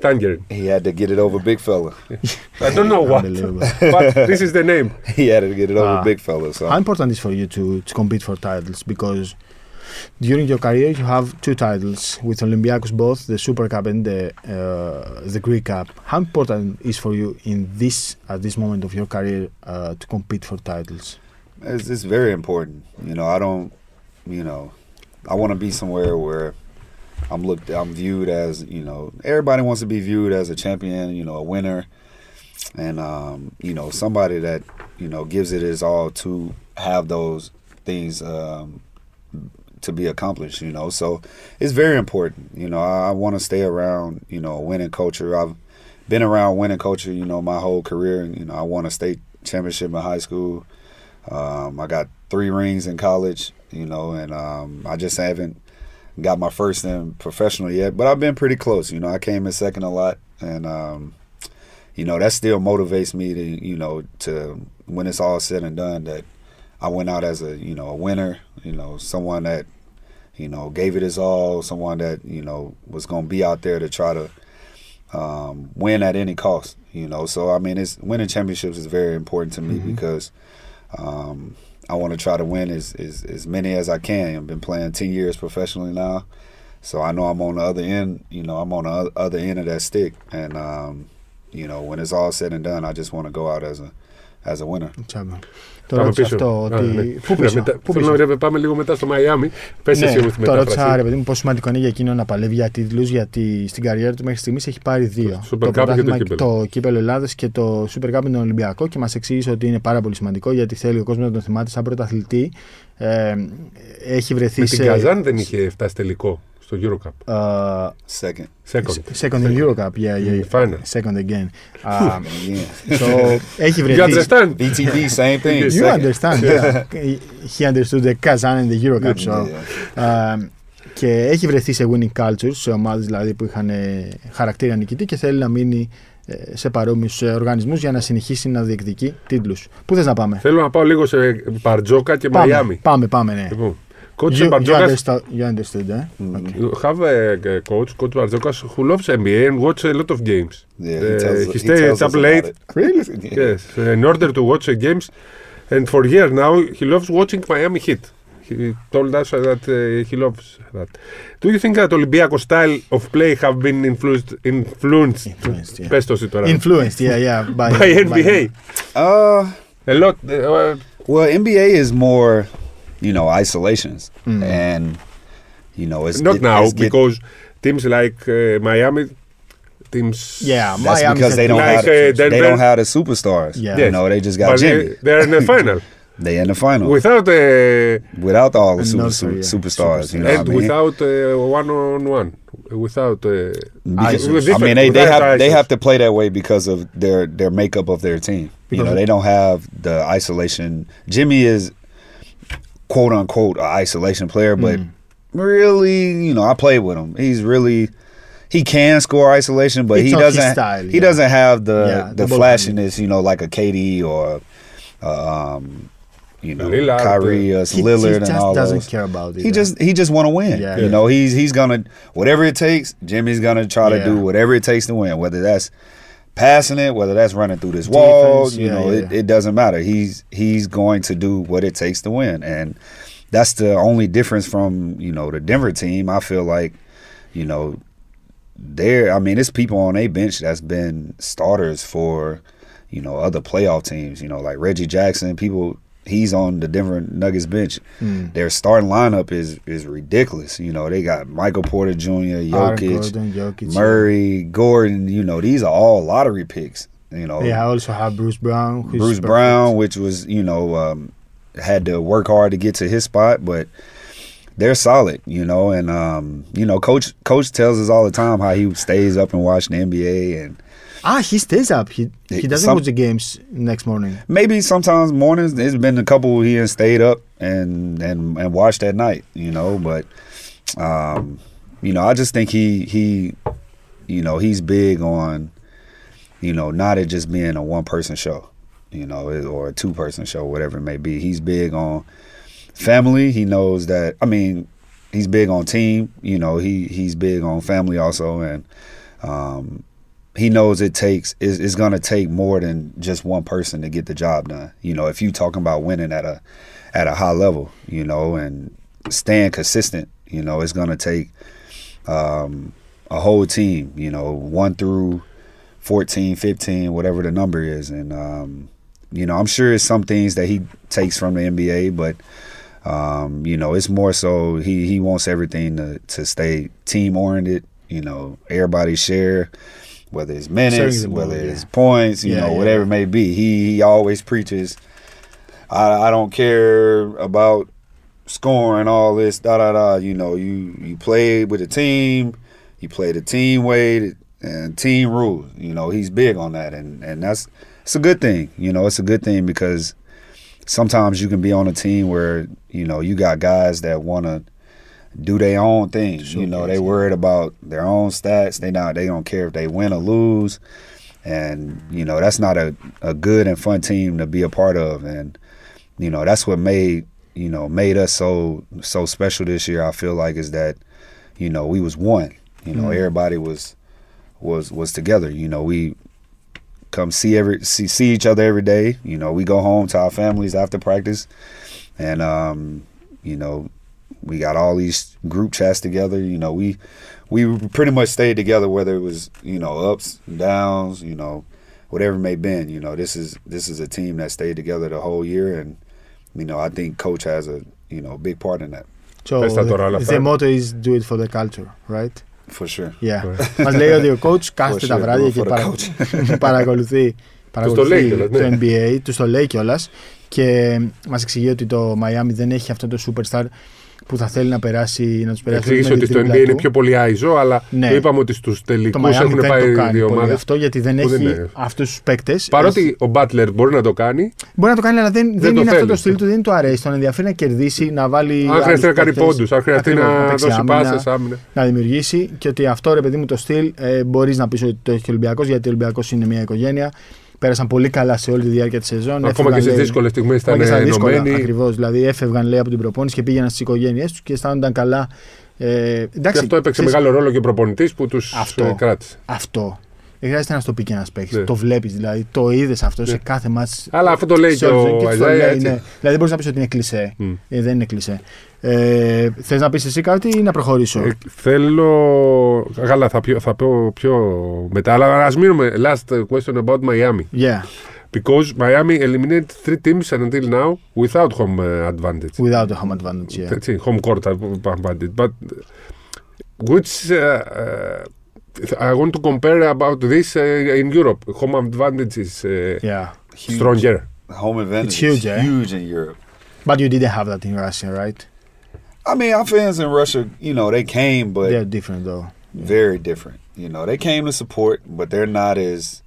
tangerine. he had to get it over big fella. I don't know what, but this is the name. he had to get it over Ah. big fella. So How important is for you to, to compete for titles? Because during your career you have two titles with Olympiacos, both the Super Cup and the uh, the Greek Cup. How important is for you in this at this moment of your career uh, to compete for titles? it's, it's very important. You know, I don't. You know, I want to be somewhere where I'm looked. I'm viewed as you know. Everybody wants to be viewed as a champion. You know, a winner, and um, you know somebody that you know gives it his all to have those things um, to be accomplished. You know, so it's very important. You know, I, I want to stay around. You know, winning culture. I've been around winning culture. You know, my whole career. And, you know, I won a state championship in high school. Um, I got three rings in college, you know, and um, I just haven't got my first in professional yet. But I've been pretty close. You know, I came in second a lot, and um, you know that still motivates me to, you know, to when it's all said and done, that I went out as a, you know, a winner. You know, someone that, you know, gave it his all. Someone that you know was going to be out there to try to um, win at any cost. You know, so I mean, it's winning championships is very important to me because um, I want to try to win as, as as many as I can. I've been playing ten years professionally now, so I know I'm on the other end. You know, I'm on the other end of that stick, and um, you know, when it's all said and done, I just want to go out as a as a winner. Τσάμπα. Πάμε Τώρα πίσω. αυτό Α, ότι. ναι. Πού Ναι, πίσω, μετά- πού θέλω πίσω. να πάμε λίγο μετά στο Μαϊάμι. Πες Ναι, εσύ όμως τη το ρώτησα ρε μετάφραση. παιδί μου πόσο σημαντικό είναι για εκείνο να παλεύει για τίτλους, γιατί στην καριέρα του μέχρι στιγμής έχει πάρει δύο. Το Super Cup και το πρωτάθλημα- κύπελλο. το κύπελο Ελλάδα και το Super Cup με τον Ολυμπιακό και μας εξήγησε ότι είναι πάρα πολύ σημαντικό γιατί θέλει ο κόσμος να τον θυμάται σαν πρωταθλητή. Ε, έχει βρεθεί Με σε. την Καζάν δεν είχε φτάσει τελικό στο Eurocup. Uh, Second, Second. second in Eurocup, yeah, yeah, yeah. Final. Second again. Um, yeah. so, έχει You βρεθεί. understand? VTD, same thing. You second. understand, yeah. He understood the Kazan and the Eurocup, so. Yeah. Um, και έχει βρεθεί σε winning cultures, σε ομάδες δηλαδή που είχαν ε, χαρακτήρα νικητή και θέλει να μείνει ε, σε παρόμοιους ε, οργανισμούς για να συνεχίσει να διεκδικεί τίτλους. Πού θες να πάμε; Θέλω να πάω λίγο σε Μπαρτζόκα και Πάμε, Μαϊάμι. πάμε, πάμε, ναι. Λοιπόν, Coach you, you, understand, you understand, eh? Mm-hmm. Okay. Have a, coach, Coach Bartzokas, who loves NBA and watch a lot of games. Yeah, uh, he, tells, he stays up late. Really? yes, uh, in order to watch uh, games. And for years now, he loves watching Miami Heat. He told us that uh, he loves that. Do you think that Olympiacos style of play have been influenced influenced influenced, yeah. Influenced yeah yeah by, by NBA? By... Uh, a lot. Uh, well, NBA is more you know, isolations, Mm. and you know, it's not it- now it's get- because teams like uh, Miami, teams. Yeah, That's Miami's because they don't Like, have uh, they Denver. don't have the superstars. Yeah. You know, they just got but Jimmy. they, they're in the final They in the final without uh, without all the super, super- yeah, superstars. You know and what I mean? without uh, one on one, without. Uh, Because- I mean, they, they without have they have to play that way because of their their makeup of their team. You know, they don't have the isolation. Jimmy is quote unquote a isolation player, but Mm. really, you know, I played with him. He's really he can score isolation, but It's he doesn't. style, he yeah. doesn't have the Yeah, the the flashiness, you know, like a KD or uh, um, you know Lillard, Kyrie or He, Lillard he and just all doesn't those. care about it. He yeah. just he just want to win. Yeah. you know, he's he's gonna whatever it takes. Jimmy's gonna try to do whatever it takes to win. Whether that's passing it, whether that's running through this wall, Defense, you yeah, know, yeah. It, it doesn't matter. He's he's going to do what it takes to win. And that's the only difference from you know the Denver team. I feel like you know there. I mean, it's people on a bench that's been starters for you know other playoff teams. You know, like Reggie Jackson. People he's on the Denver Nuggets bench. Mm. Their starting lineup is is ridiculous. You know, they got Michael Porter Jr., Jokic, Gordon, Jokic. Murray, Gordon. You know, these are all lottery picks. You know, They also have Bruce Brown. Bruce perfect. Brown, which was you know um, had to work hard to get to his spot, but they're solid, you know. And um, you know, coach coach tells us all the time how he stays up and watch the NBA, and Ah, he stays up. He he doesn't some- watch the games next morning. maybe sometimes mornings. There's been a couple he has stayed up and and and watched at night, you know. But um, you know, I just think he he, you know, he's big on, you know, not it just being a one person show, you know, or a two person show, whatever it may be. He's big on family. He knows that. I mean, he's big on team. You know, he he's big on family also, and um, he knows it takes is it's going to take more than just one person to get the job done. You know, if you talking about winning at a at a high level, you know, and staying consistent, you know, it's going to take um, a whole team. You know, one through 14, 15, whatever the number is, and um, you know, I'm sure it's some things that he takes from the NBA, but um, you know, it's more so he he wants everything to to stay team oriented. You know, everybody share, whether it's minutes, whether yeah. it's points, you Yeah, know, yeah. whatever it may be. He he always preaches. I I don't care about scoring all this da da da. You know, you you play with a team, you play the team way and team rules. You know, he's big on that, and and that's it's a good thing. You know, it's a good thing because sometimes you can be on a team where you know you got guys that want to do their own thing. you know, they worried about their own stats. They not they don't care if they win or lose, and you know that's not a a good and fun team to be a part of. And you know that's what made you know made us so so special this year. I feel like is that you know we was one. You know Mm. everybody was was was together. You know we come see every see see each other every day. You know we go home to our families after practice, and um, you know we got all these group chats together. You know we we pretty much stayed together whether it was you know ups and downs. You know whatever it may been. You know this is this is a team that stayed together the whole year, and you know I think coach has a you know big part in that So Πες τα τώρα όλα the, αυτά. the motto is do it for the culture, right? for sure. Yeah. Μας λέει ότι ο coach κάθεται For τα sure, βράδια for και the παρα... παρακολουθεί, το λέει παρακολουθεί κιόλας, ναι. το NBA, του το λέει κιόλα και μας εξηγεί ότι το Miami δεν έχει αυτό το superstar που θα θέλει να περάσει, να τους περάσει Εξήγησε με ότι την στο τρίπλα NBA είναι του. πιο πολύ ISO, αλλά Ναι. το είπαμε ότι στους τελικούς Το Miami έχουν δεν πάει το κάνει δύο πολύ ομάδες. αυτό γιατί δεν που δεν έχει είναι. αυτούς τους παίκτες. Παρότι ο Butler μπορεί να το κάνει, Μπορεί να το κάνει, αλλά δεν, δεν, το είναι αυτό θέλει. το στυλ του, δεν του αρέσει. Τον ενδιαφέρει να κερδίσει, να βάλει. αν χρειαστεί να άλλους κάνει παίκτες. πόντους, αν χρειαστεί Ακριβώς, να παίξει δώσει άμυνα, πάσες, άμυνα. να δημιουργήσει και ότι αυτό ρε παιδί μου το στυλ ε, μπορείς να πεις ότι το έχει ο Ολυμπιακός γιατί ο Ολυμπιακός είναι μια οικογένεια. Πέρασαν πολύ καλά σε όλη τη διάρκεια της σεζόν. Ακόμα και στις δύσκολες στιγμές ήταν Ακόμα και στα δύσκολα. ενωμένοι. Ακριβώς. Δηλαδή έφευγαν λέει από την προπόνηση και πήγαιναν στις οικογένειές τους και αισθάνονταν καλά. Ε, εντάξει, Και αυτό έπαιξε ξέρεις, μεγάλο ρόλο και ο προπονητής που τους Αυτό. κράτησε. Αυτό. Δεν χρειάζεται να στο πει και ένας παίκτης. Ναι. Το βλέπεις δηλαδή. Το είδες αυτό Ναι. σε κάθε μάτς Αλλά αυτό το λέει σε και όλη τη ο ζωή και το Αζάια. λέει, έτσι. ναι. Δηλαδή δεν μπορείς να πεις ότι είναι κλισέ. Μμ. Ε, δεν είναι κλισέ. Ε, Θες να πεις εσύ κάτι ή να προχωρήσω; Ε, θέλω. Καλά, θα, πιω- θα πω πιο μετά. Αλλά ας μείνουμε. Last question about Miami. yeah, Because Miami eliminated three teams until now without home uh, advantage. without the home advantage. Yeah. Έτσι, home court advantage. But uh, which uh, uh, I want to compare about this uh, in Europe. Home advantage is uh, yeah. Huge. stronger. Home advantage It's huge, is eh? huge in Europe. But you didn't have that in Russia, right? I mean, our fans in Russia, you know, they came, but They're different though. very different. You know, they came to support, but they're not as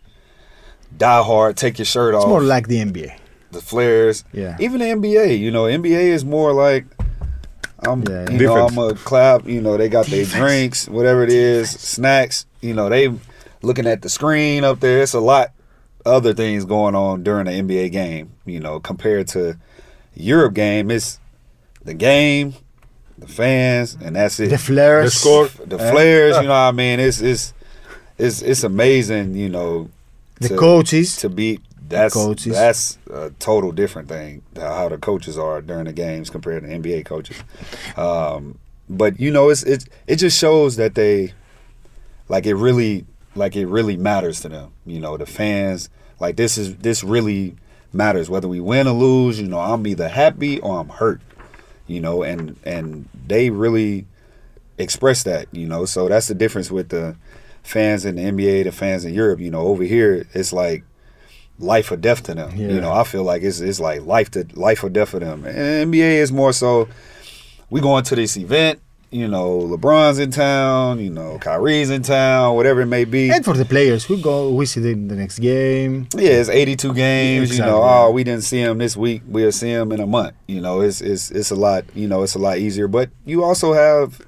die hard, take your shirt It's off. It's more like the NBA. the flares. Yeah. Even the NBA, you know, NBA is more like I'm Yeah. you know, I'm a clap, you know, they got their drinks, whatever it is, snacks, you know, they looking at the screen up there. It's a lot other things going on during the NBA game, you know, compared to Europe game, it's the game, the fans, and that's it The flares. The score. the flares, you know what I mean? It's it's it's it's amazing, you know, The to, coaches. to be that's coaches. that's a total different thing how the coaches are during the games compared to NBA coaches. Um, but you know, it's it it just shows that they like it really like it really matters to them. You know, the fans like this is this really matters whether we win or lose. You know, I'm either happy or I'm hurt. You know, and and they really express that. You know, so that's the difference with the fans in the NBA, the fans in Europe. You know, over here it's like life or death to them. Yeah. You know, I feel like it's it's like life to life or death for them. And NBA is more so we going to this event. You know, LeBron's in town. You know, Kyrie's in town. Whatever it may be. And for the players, we go, we see the, the next game. Yeah, it's 82 games. You know, oh, we didn't see him this week. We'll see him in a month. You know, it's it's it's a lot. You know, it's a lot easier. But you also have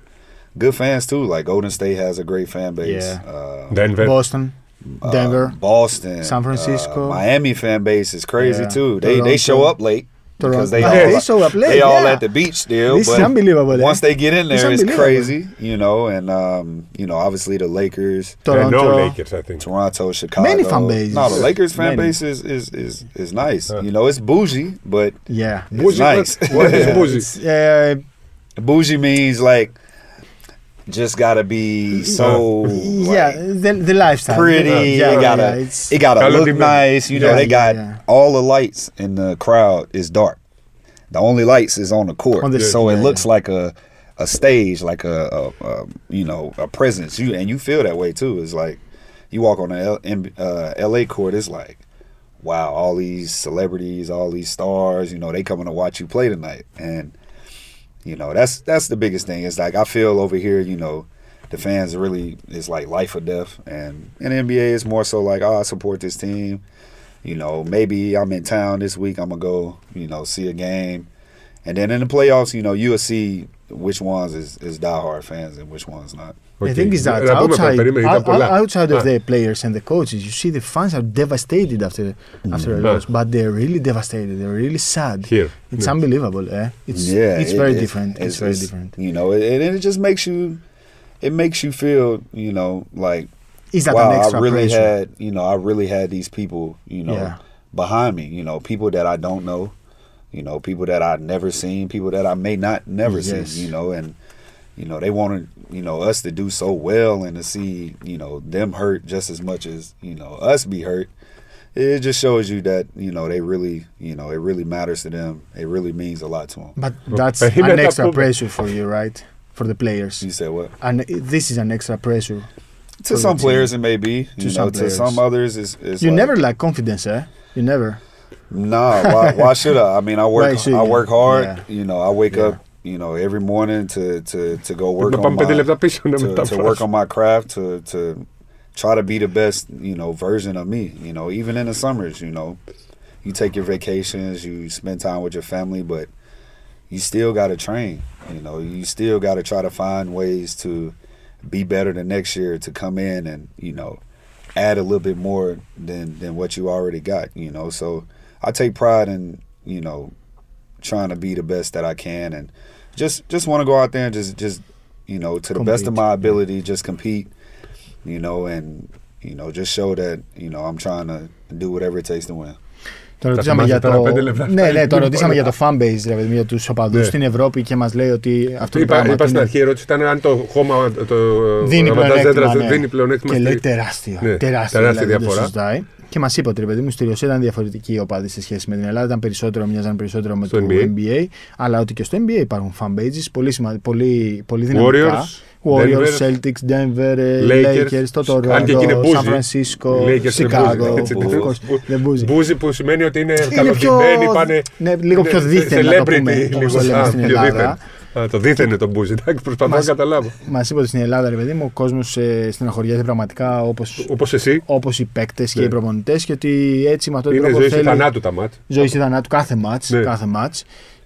good fans too. Like Golden State has a great fan base. Yeah. Uh, Denver. Boston, uh, Denver, Boston, San Francisco. uh, Miami fan base is crazy Yeah. too. They Toronto. they show up late because they all they show up late, They all yeah. at the beach still. This is but unbelievable, eh? Once they get in there, it's unbelievable. crazy. You know, and um, you know, obviously the Lakers. There are Toronto. no Lakers, I think. Toronto, Chicago. Many fan bases. No, the Lakers fan Many. base is is is, is nice. Huh. You know, it's bougie, but Yeah. it's Bougie, nice. what- what is Yeah, bougie? uh, bougie means like just gotta be so yeah, like, the, the lifestyle. pretty. Yeah, it gotta yeah, it gotta Gotta look nice. You know, Yeah, they got yeah. all the lights in the crowd is dark. The only lights is on the court, On the- so yeah, it looks yeah. like a a stage, like a, a, a you know a presence. You and you feel that way too. It's like you walk on the L, uh, L.A. court. It's like wow, all these celebrities, all these stars. You know, they coming to watch you play tonight, and you know that's that's the biggest thing. It's like I feel over here, you know, the fans really is like life or death, and in NBA is more so like, oh, I support this team. You know, maybe I'm in town this week. I'm gonna go, you know, see a game, and then in the playoffs, you know, you'll see which ones is, is diehard fans and which ones not. Okay. The thing is that outside, outside of the players and the coaches, you see the fans are devastated after mm. after a loss, but they're really devastated. They're really sad. Here, it's unbelievable. Eh? It's yeah, it's it, very it, different. It's, it's, very different. You know, and it, it, just makes you, it makes you feel, you know, like is that wow, I really pressure? had, you know, I really had these people, you know, yeah. behind me. You know, people that I don't know, you know, people that I've never seen, people that I may not never yes. see. You know, and you know they wanted you know us to do so well and to see you know them hurt just as much as you know us be hurt it just shows you that you know they really you know it really matters to them it really means a lot to them but that's an extra pressure for you right for the players you say what and this is an extra pressure to some players it may be to, some, to some others it's, it's you like, never lack confidence eh you never no, nah, why, why, should I? I mean, I work. I work hard. Yeah. You know, I wake yeah. up you know, every morning to to to go work on my, to, to work on my craft to to try to be the best you know version of me. You know, even in the summers, you know, you take your vacations, you spend time with your family, but you still got to train. You know, you still got to try to find ways to be better the next year to come in and you know add a little bit more than than what you already got. You know, so I take pride in you know trying to be the best that I can and just just want to go out there and just just you know to the best of Compete. my ability just compete you know and you know just show that you know I'm trying to do whatever it takes to win. Το ρωτήσαμε θυμάσαι για τώρα το. πέντε λεπτά. Ναι, ναι, το Λοιπόν, ρωτήσαμε για όλα. το fanbase, ρε παιδί, για του οπαδού Ναι. στην Ευρώπη και μα λέει ότι αυτό το Είπα, πράγμα είπα στην είναι- αρχή η ερώτηση ήταν αν το χώμα το δίνει Ραματάζ πλεονέκτημα. Ζέντρας ναι. δίνει πλεονέκτημα. Και στη- λέει τεράστιο. Ναι, τεράστιο, τεράστια δηλαδή, δεν το διαφορά. Συζητάει. Και μας είπε ότι ρε παιδί μου στη Ρωσία ήταν διαφορετική οι οπαδοί σε σχέση με την Ελλάδα. Ήταν περισσότερο, μοιάζαν περισσότερο με Στο το NBA. NBA. Αλλά ότι και στο NBA υπάρχουν fanbases πολύ, σημα... πολύ, πολύ δυναμικά. Warriors, Warriors, Denver, Celtics, Denver, ε, Lakers, Lakers, το αν και εκεί είναι Toronto, μπούζι. San Francisco, Οι Lakers είναι Chicago. μπούζι, έτσι, of δεν- course, μπου- δεν μπούζι. Μπούζι που σημαίνει ότι είναι Είναι πιο, καλοδημένοι, πάνε. ναι, λίγο πιο είναι δίθεν να το celebrity, πούμε, όπως λίγο. το λέμε Α, στην πιο Ελλάδα. Δίθεν. Α, το δίθεν είναι το μπούζι. Εντάξει, προσπαθώ να Μας- καταλάβω. Μας είπες ότι στην Ελλάδα, ρε παιδί μου, ο κόσμος ε, στεναχωριέται πραγματικά όπω Όπως εσύ, όπως οι παίκτες και Ναι. οι προπονητές και ότι έτσι με αυτόν τον είναι τρόπο ζωή ή θέλει. θανάτου τα μάτς. Ζωή ή θανάτου κάθε μάτς, Ναι. κάθε μάτς.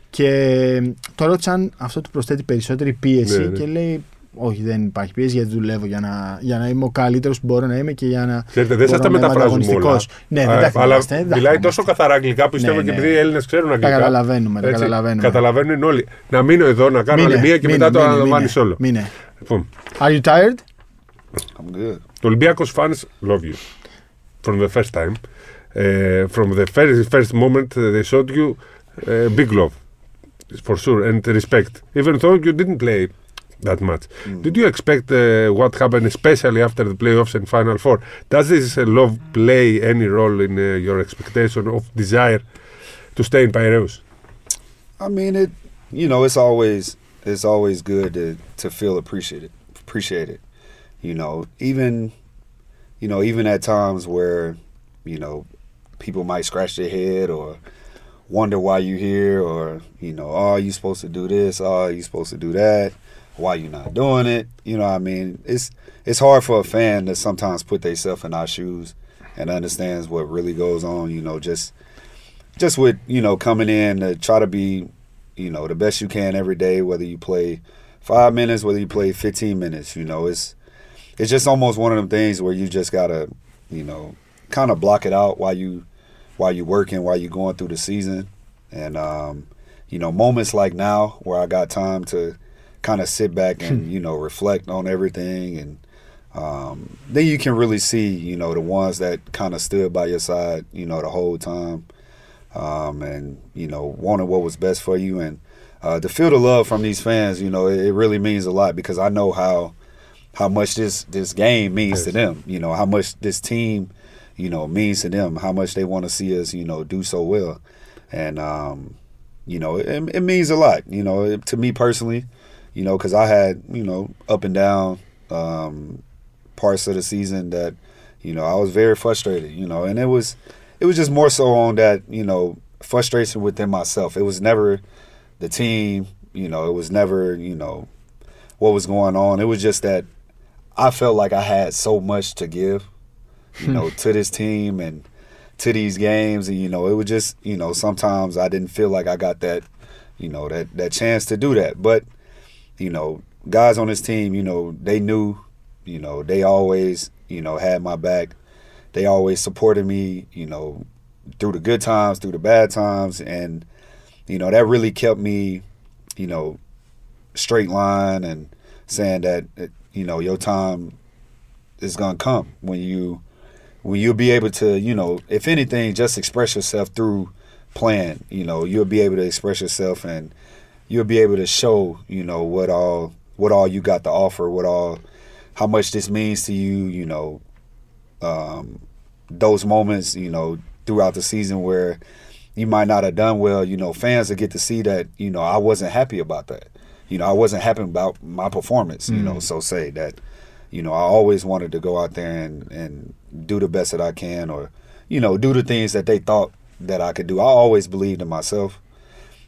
Και το ρώτησαν αυτό του προσθέτει περισσότερη πίεση Ναι, ναι. και λέει όχι δεν υπάρχει πίεση γιατί δουλεύω για να, για να είμαι ο καλύτερος που μπορώ να είμαι και για να Ξέρετε, δεν σας μπορώ τα να είμαι μεταφράζουμε όλα. ανταγωνιστικός. Ναι, δεν Α, τα Αλλά θυμάστε, δεν τα μιλάει θυμάστε. τόσο καθαρά αγγλικά, πιστεύω Ναι, και ναι. επειδή οι Έλληνες ξέρουν Τα αγγλικά. καταλαβαίνουμε, τα έτσι, καταλαβαίνουμε. Καταλαβαίνουν όλοι. Να μείνω εδώ, να κάνω άλλη Μείνε, μία και μείνε, μετά το μείνε, αναλαμβάνει μείνε, όλο. μείνε. Λοιπόν, Are you tired? I'm good. το Olympiacos fans love you from the first time. uh, from the first first moment uh, they showed you uh, big love, for sure, and respect. Even though you didn't play that much, Mm. did you expect uh, what happened, especially after the playoffs and Final Four? Does this uh, love play any role in uh, your expectation of desire to stay in Piraeus? I mean it. You know, it's always it's always good to to feel appreciated, appreciated. You know, even you know even at times where you know people might scratch their head or wonder why you're here or you know oh you supposed to do this oh you supposed to do that why you not doing it? You know what i mean? It's it's hard for a fan to sometimes put themselves in our shoes and understands what really goes on you know just just with you know coming in to try to be you know the best you can every day whether you play five minutes whether you play 15 minutes you know it's it's just almost one of them things where you just gotta you know kind of block it out while you while you working while you going through the season. And um you know moments like now where i got time to kind of sit back and you know reflect on everything and um, then you can really see you know the ones that kind of stood by your side you know the whole time um, and you know wanted what was best for you and uh, to feel the love from these fans you know it, it really means a lot because i know how how much this this game means to them you know how much this team you know means to them how much they want to see us you know do so well and um, you know it, it means a lot you know it, to me personally you know because i had you know up and down um, parts of the season that you know I was very frustrated you know and it was it was just more so on that you know frustration within myself it was never the team you know it was never you know what was going on it was just that I felt like I had so much to give you know to this team and to these games and you know it was just you know sometimes I didn't feel like I got that you know that that chance to do that but you know guys on this team you know they knew you know they always you know had my back. They always supported me you know through the good times through the bad times. And you know that really kept me you know straight line and saying that you know your time is gonna come when you when you'll be able to you know if anything just express yourself through playing. You know you'll be able to express yourself and you'll be able to show you know what all what all you got to offer what all how much this means to you you know um those moments you know throughout the season where you might not have done well you know fans will get to see that you know I wasn't happy about that. You know I wasn't happy about my performance you know so say that you know I always wanted to go out there and and do the best that I can or you know do the things that they thought that I could do. I always believed in myself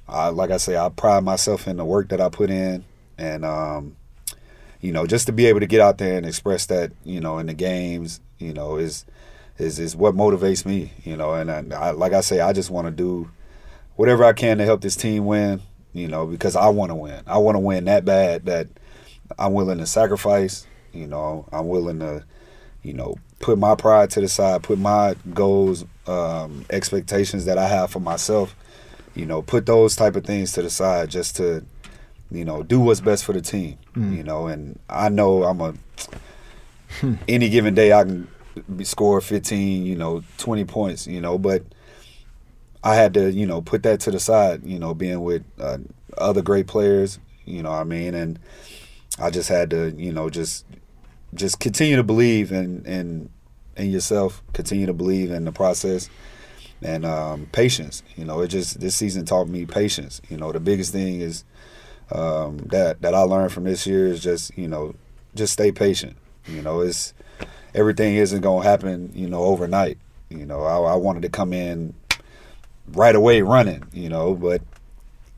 I, like I say, I pride myself in the work that I put in, and um, you know, just to be able to get out there and express that, you know, in the games, you know, is is is what motivates me, you know. And I, I, like I say, I just want to do whatever I can to help this team win, you know, because I want to win. I want to win that bad that I'm willing to sacrifice. You know, I'm willing to, you know, put my pride to the side, put my goals, um, expectations that I have for myself you know, put those type of things to the side just to, you know, do what's best for the team. You know, and I know I'm a any given day I can be score 15, you know, 20 points, you know, but I had to, you know, put that to the side, you know, being with uh, other great players, you know I mean, and I just had to, you know, just just continue to believe in in in yourself, continue to believe in the process and um, patience. You know, it just this season taught me patience. You know, the biggest thing is um, that that I learned from this year is just you know just stay patient. You know, it's everything isn't gonna happen. You know, overnight. You know, I, I wanted to come in right away running. You know, but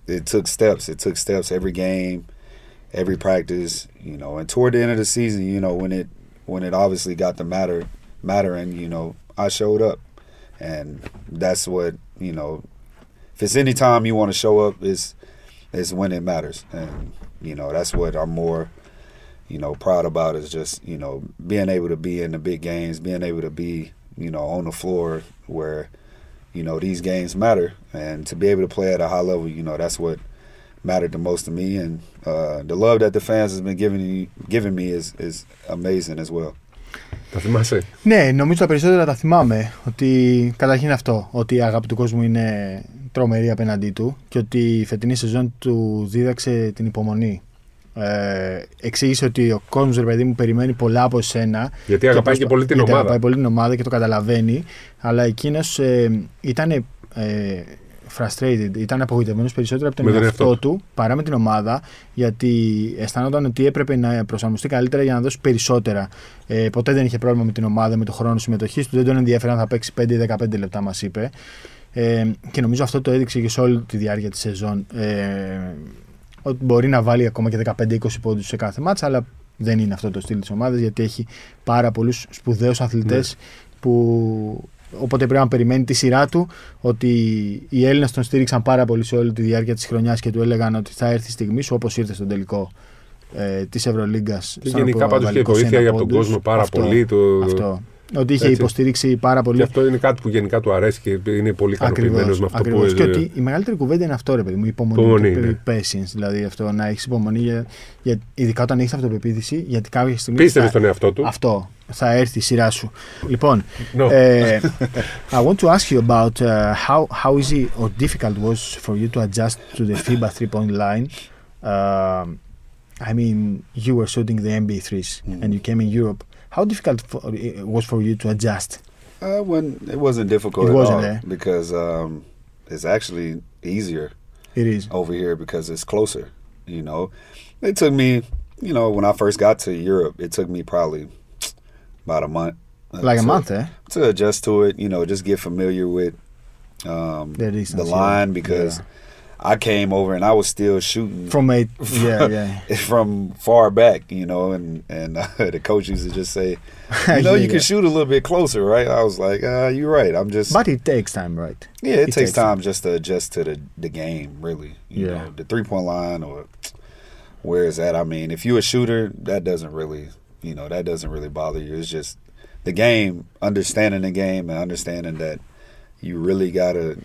it took steps. It took steps every game, every practice. You know, and toward the end of the season, you know, when it when it obviously got to matter mattering, you know, I showed up and that's what you know. If it's any time you want to show up, is is when it matters, and you know that's what I'm more, you know, proud about is just you know being able to be in the big games, being able to be you know on the floor where you know these games matter, and to be able to play at a high level, you know that's what mattered the most to me, and uh, the love that the fans has been giving giving me is is amazing as well. Τα θυμάσαι; Ναι, νομίζω τα περισσότερα τα θυμάμαι. Ότι καταρχήν αυτό, ότι η αγάπη του κόσμου είναι τρομερή απέναντί του και ότι η φετινή σεζόν του δίδαξε την υπομονή. Ε, εξήγησε ότι ο κόσμος, ρε παιδί μου, περιμένει πολλά από σένα. Γιατί αγαπάει και, πώς- πολύ την γιατί ομάδα. Αγαπάει πολύ την ομάδα και το καταλαβαίνει. Αλλά εκείνος ε, ήταν ε, frustrated, ήταν απογοητευμένος περισσότερο από τον Με τον εαυτό εαυτό του παρά με την ομάδα. Γιατί αισθάνονταν ότι έπρεπε να προσαρμοστεί καλύτερα για να δώσει περισσότερα. Ε, ποτέ δεν είχε πρόβλημα με την ομάδα, με το χρόνο συμμετοχής του. Δεν τον ενδιαφέρει αν θα παίξει 5-15 λεπτά, μας είπε. Ε, και νομίζω αυτό το έδειξε και σε όλη τη διάρκεια της σεζόν. Ε, ότι μπορεί να βάλει ακόμα και 15-20 πόντους σε κάθε μάτσα, αλλά δεν είναι αυτό το στυλ της ομάδας γιατί έχει πάρα πολλούς σπουδαίους αθλητές Ναι. που. Οπότε πρέπει να περιμένει τη σειρά του ότι οι Έλληνες τον στήριξαν πάρα πολύ σε όλη τη διάρκεια της χρονιάς και του έλεγαν ότι θα έρθει η στιγμή σου όπως ήρθε στον τελικό ε, της Ευρωλίγκας. Και γενικά πάντως και βοήθεια από τον κόσμο πάρα πολύ. Το... Αυτό. Ότι είχε Έτσι. υποστηρίξει πάρα πολύ. Και αυτό είναι κάτι που γενικά του αρέσει και είναι πολύ ικανοποιημένος Ακριβώς, με αυτό ακριβώς. που. Και ότι η μεγαλύτερη κουβέντα είναι αυτό, ρε παιδί μου. Η υπομονή. Υπομονή, το ναι. patience, δηλαδή αυτό να έχεις υπομονή, για, για, ειδικά όταν έχεις αυτοπεποίθηση, γιατί κάποια στιγμή. Πίστευε θα- στον εαυτό του. Αυτό. Θα έρθει η σειρά σου. Λοιπόν, No. ε, I want to ask you about uh, how, how easy or difficult was for you to adjust to the FIBA three-point line; Um I mean, you were shooting the NBA threes Mhm. and you came in Europe. How difficult for, it was for you to adjust? Uh, when it wasn't difficult It at wasn't, all eh? because um, it's actually easier It is. over here because it's closer. You know, it took me, you know, when I first got to Europe, it took me probably about a month. Like a month, eh? to adjust to it. You know, just get familiar with um, The the line because I came over and I was still shooting From a yeah, yeah. from far back, you know, and and the coach used to just say, you know, Yeah, you can yeah. shoot a little bit closer, right? I was like, uh, you're right. I'm just, But it takes time, right? yeah, it, it takes takes time just to adjust to the the game, really. You Yeah. know, the three point line or where is that? I mean, if you're a shooter, that doesn't really, you know, that doesn't really bother you. It's just the game, understanding the game, and understanding that you really gotta,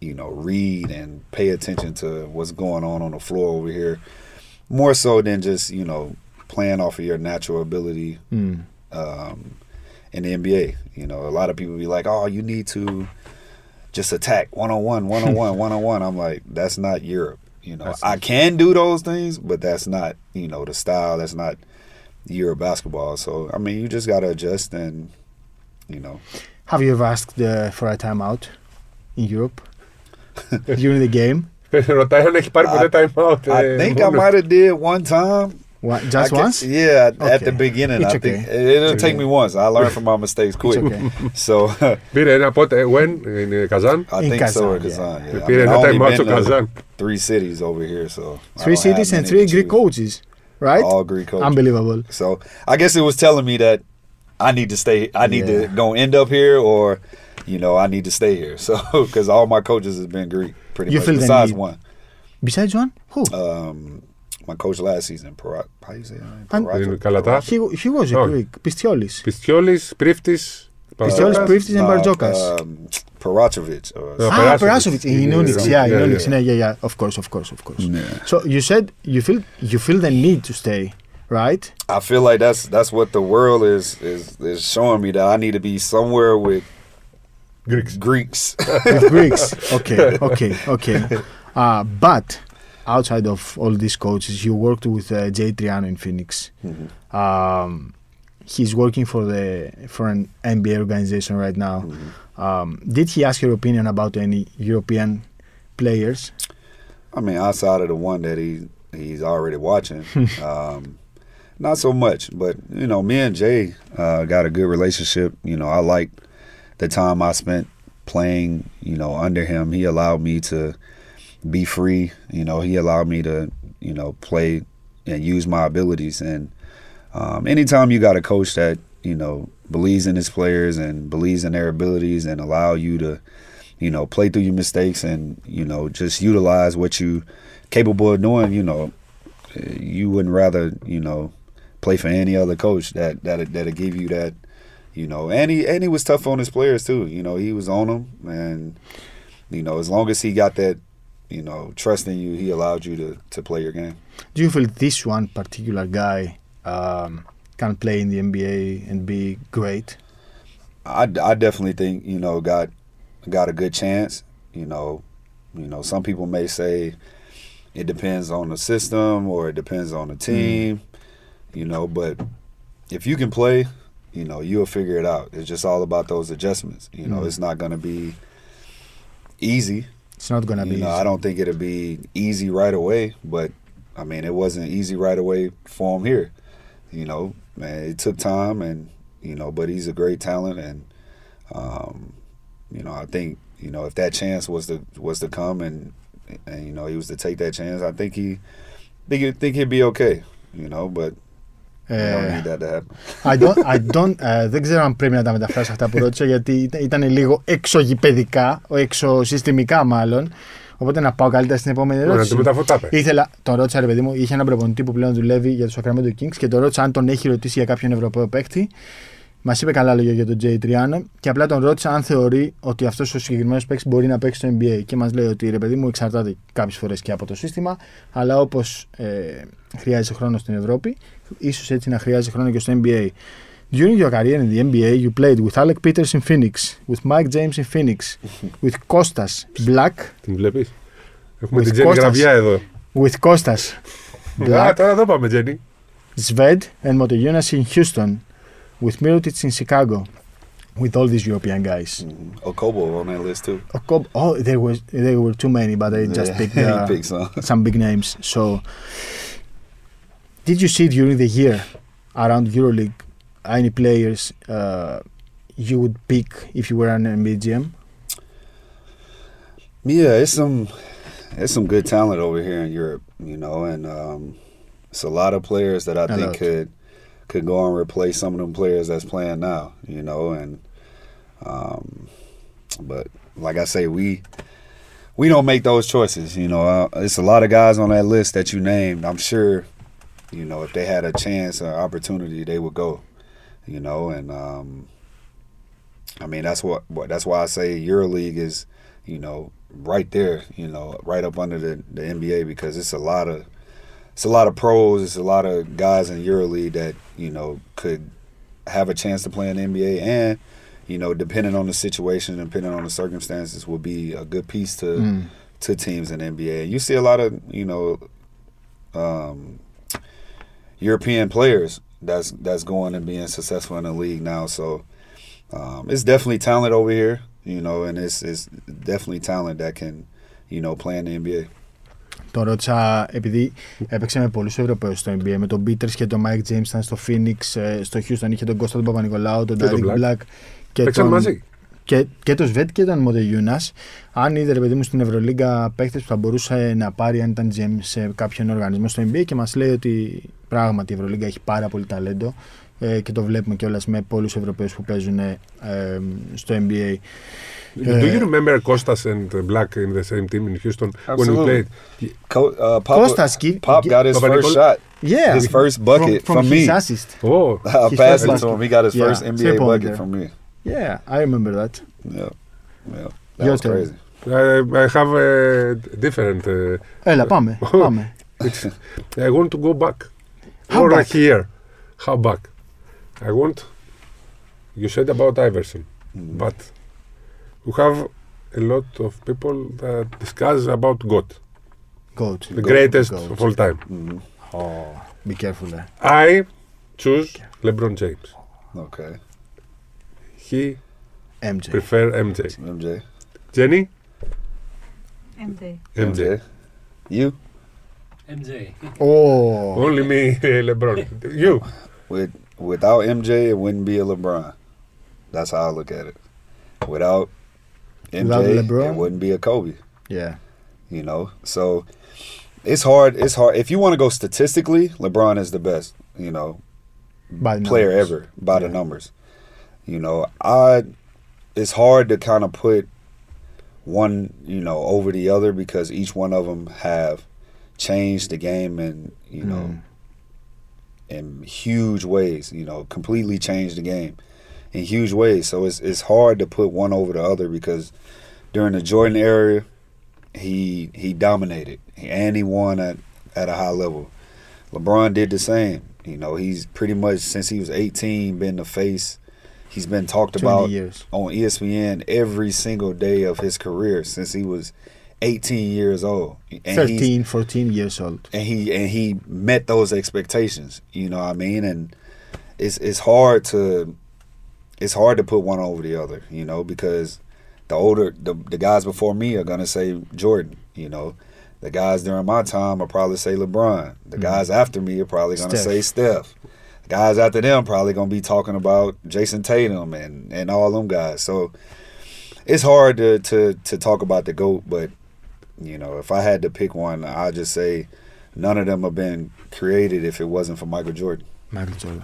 you know, read and pay attention to what's going on on the floor over here, more so than just you know playing off of your natural ability Mm. um, in the NBA. You know, a lot of people be like, "Oh, you need to just attack one on one, one on one, one on one." I'm like, that's not Europe. You know, That's I can do those things, but that's not you know the style. That's not Euro basketball. So I mean, you just gotta adjust and you know. Have you ever asked uh, for a timeout in Europe during the game? Ρωτάει αν έχει πάρει ποτέ time out. I ε, think I μόνος. might have did one time. What, I just can't- once? Yeah, at- at Okay. the beginning. It's I okay. think it'll It's take okay. me once. I learn from my mistakes It's quick. okay. So Πήρε ένα πότε, when, in Kazan. I In think so. Kazan, At Kazan, yeah. yeah. I Πήρε mean, I ένα only time out στο been to Kazan. three cities over here, so I Three don't have cities and many three to Greek choose. coaches, right? All Greek coaches. Unbelievable. So I guess it was telling me that I need to stay. I need Yeah. to go end up here, or you know, I need to stay here. So, because all my coaches have been Greek, pretty you much. Besides one. Besides one, who? Um, my coach last season, Parat. How? He, he was a. Oh. Greek. Pistiolis. Pistiolis, Priftis. Pistiolis, Priftis, and Bartzokas. Um, uh, uh, Ah, Perasović in Unics. Yeah, in Unics. Yeah, yeah, yeah. Of course, of course, of course. So you said you feel you feel the need to stay right? I feel like that's that's what the world is is is showing me that I need to be somewhere with Greeks. Greeks. Greeks. Okay, okay, okay. Uh, but outside of all these coaches, you worked with uh, Jay Triano in Phoenix. Mhm. Um, he's working for the for an NBA organization right now. Mhm. Um, did he ask your opinion about any European players? I mean, outside of the one that he he's already watching, um, not so much. But you know, me and Jay uh, got a good relationship. You know, I liked the time I spent playing. You know, under him, he allowed me to be free. You know, he allowed me to you know play and use my abilities. And um, anytime you got a coach that you know believes in his players and believes in their abilities and allow you to you know, play through your mistakes and, you know, just utilize what you capable of doing, you know, you wouldn't rather, you know, play for any other coach that that that'll give you that, you know, and he and he was tough on his players too. You know, he was on them and you know, as long as he got that, you know, trust in you, he allowed you to to play your game. Do you feel this one particular guy um, can play in the NBA and be great? I, I definitely think you know got got a good chance. You know, you know some people may say it depends on the system or it depends on the team. You know, but if you can play, you know you'll figure it out. It's just all about those adjustments. You know, Mm. it's not going to be easy. It's not gonna be. know, easy. I don't think it'll be easy right away, but I mean, it wasn't easy right away for him here. You know, man, it took time, and you know, but he's a great talent, and um, you know, I think you know if that chance was to was to come and and you know he was to take that chance, I think he think he, think he'd be okay. You know, but I don't, I don't, ε, δεν ξέρω αν πρέπει να τα μεταφράσω αυτά που ρώτησα γιατί ήταν, ήταν λίγο εξωγηπαιδικά, εξωσυστημικά μάλλον. Οπότε να πάω καλύτερα στην επόμενη Να ερώτηση. το μεταφωτάπε. Ήθελα, τον ρώτησα ρε παιδί μου, είχε έναν προπονητή που πλέον δουλεύει για του Sacramento Kings και τον ρώτησα αν τον έχει ρωτήσει για κάποιον Ευρωπαίο παίκτη. Μας είπε καλά λόγια για τον Τζέι Τριάνο και απλά τον ρώτησα αν θεωρεί ότι αυτός ο συγκεκριμένος παίκτης μπορεί να παίξει στο NBA. Και μας λέει ότι ρε παιδί μου εξαρτάται κάποιες φορές και από το σύστημα, αλλά όπως ε, χρειάζεται χρόνο στην Ευρώπη, ίσως έτσι να χρειάζεται χρόνο και στο NBA. During your career in the NBA, you played with Alec Peters in Phoenix, with Mike James in Phoenix, with Kostas Black, Την βλέπεις; Έχουμε With την Τζέννη Κώστας. Γραβιά εδώ. with Kostas Α, Black, τώρα εδώ πάμε, Τζέννη. Sved and Motoyonas in Houston, with Mirotic in Chicago, with all these European guys. Mhm. Okobo on that list too. Oh, oh there was there were too many, but I just Yeah, picked, uh, some. some big names. So, did you see during the year around EuroLeague any players uh, you would pick if you were an NBA GM? Yeah, it's some it's some good talent over here in Europe, you know, and um, it's a lot of players that I A think lot. could could go and replace some of them players that's playing now, you know, and um, but like I say, we we don't make those choices, you know. Uh, it's a lot of guys on that list that you named. I'm sure, you know, if they had a chance or opportunity, they would go, you know, and um, I mean that's what, what that's why I say EuroLeague is, you know, right there, you know, right up under the, the NBA because it's a lot of it's a lot of pros, it's a lot of guys in EuroLeague that, you know, could have a chance to play in the NBA and, you know, depending on the situation, depending on the circumstances, will be a good piece to Mm. to teams in the NBA. And you see a lot of, you know, um, European players that's that's going and being successful in the league now. So um, it's definitely talent over here, you know, and it's it's definitely talent that can, you know, play in the NBA. Τον ρώτησα επειδή έπαιξε με πολλούς Ευρωπαίους στο NBA. Με τον Peters και τον Mike James ήταν στο Phoenix, ε, στο Houston είχε τον Κώστα τον Παπα-Νικολάου, τον Και τον Derek Black. Black και Παίξαν τον, μαζί. και, και τον Σβέτ και τον Μοντεγιούνα. Αν είδε ρε παιδί μου στην Ευρωλίγκα παίχτε που θα μπορούσε να πάρει αν ήταν GM σε κάποιον οργανισμό στο NBA και μας λέει ότι πράγματι η Ευρωλίγκα έχει πάρα πολύ ταλέντο ε, και το βλέπουμε κιόλα με πολλού Ευρωπαίου που παίζουν ε, στο NBA. Do you remember Costas and Black in the same team in Houston when we Absolutely. played? Co- uh, Papa, Kostas, give- Pop give- got his Papa first Nicol- shot. Yeah, His first bucket from, from, his me. assist. Oh, I His passed first it to him. basket. He got his Yeah, first NBA three-pointer. bucket from me. Yeah, I remember that. Yeah, yeah, that Your was turn. crazy. I, I have a different. Uh, Έλα, πάμε. πάμε. it's, I want to go back. How or back? here. How back? I want. You said about Iverson, Mhm. but we have a lot of people that discuss about God. God. the Goat, greatest goat. of all time. Mhm. Oh, be careful there. I choose LeBron James. Okay, He MJ. prefer MJ. MJ. Jenny, MJ. MJ. You MJ. Oh. Only me, LeBron. You. with without MJ, it wouldn't be a LeBron. That's how I look at it. Without MJ, Without LeBron? it wouldn't be a Kobe. Yeah. You know, so it's hard. It's hard if you want to go statistically. LeBron is the best. You know, By player numbers. ever by the numbers. You know, I it's hard to kind of put one, you know, over the other because each one of them have changed the game and you know Mm. In huge ways. You know, completely changed the game in huge ways. So it's it's hard to put one over the other because during the Jordan era, he he dominated and he won at at a high level. LeBron did the same. You know, he's pretty much since he was 18 been the face. He's been talked about years. on ESPN every single day of his career since he was 18 years old. And 13, 14 years old. and he and he met those expectations. You know what I mean? And it's it's hard to it's hard to put one over the other, you know, because the older the, the guys before me are gonna say Jordan, you know. The guys during my time will probably say LeBron. The mm-hmm. guys after me are probably gonna say Steph. The guys after them probably gonna be talking about Jayson Tatum and, and all them guys. So it's hard to, to to talk about the GOAT, but you know, if I had to pick one, I'd just say none of them have been created if it wasn't for Michael Jordan. Michael Jordan.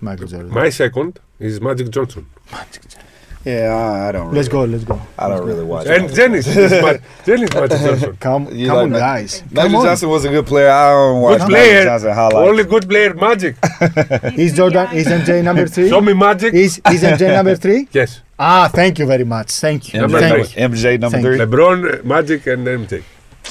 Michael Jordan. My second is Magic Johnson. Magic Jordan. Yeah, I, I don't. Really, Let's go, let's go. I don't really watch. And Dennis is Dennis Magic Johnson. Come, You come like on, Ma- guys. Magic Come on. Johnson was a good player. I don't watch Good Magic player. Johnson highlights. Only good player, Magic. Is Jordan, is MJ number three? Show me Magic. Is, is MJ number three? Yes. Ah, thank you very much. Thank you. Number Thank three. you. MJ number Thank three. LeBron, Magic, and MJ.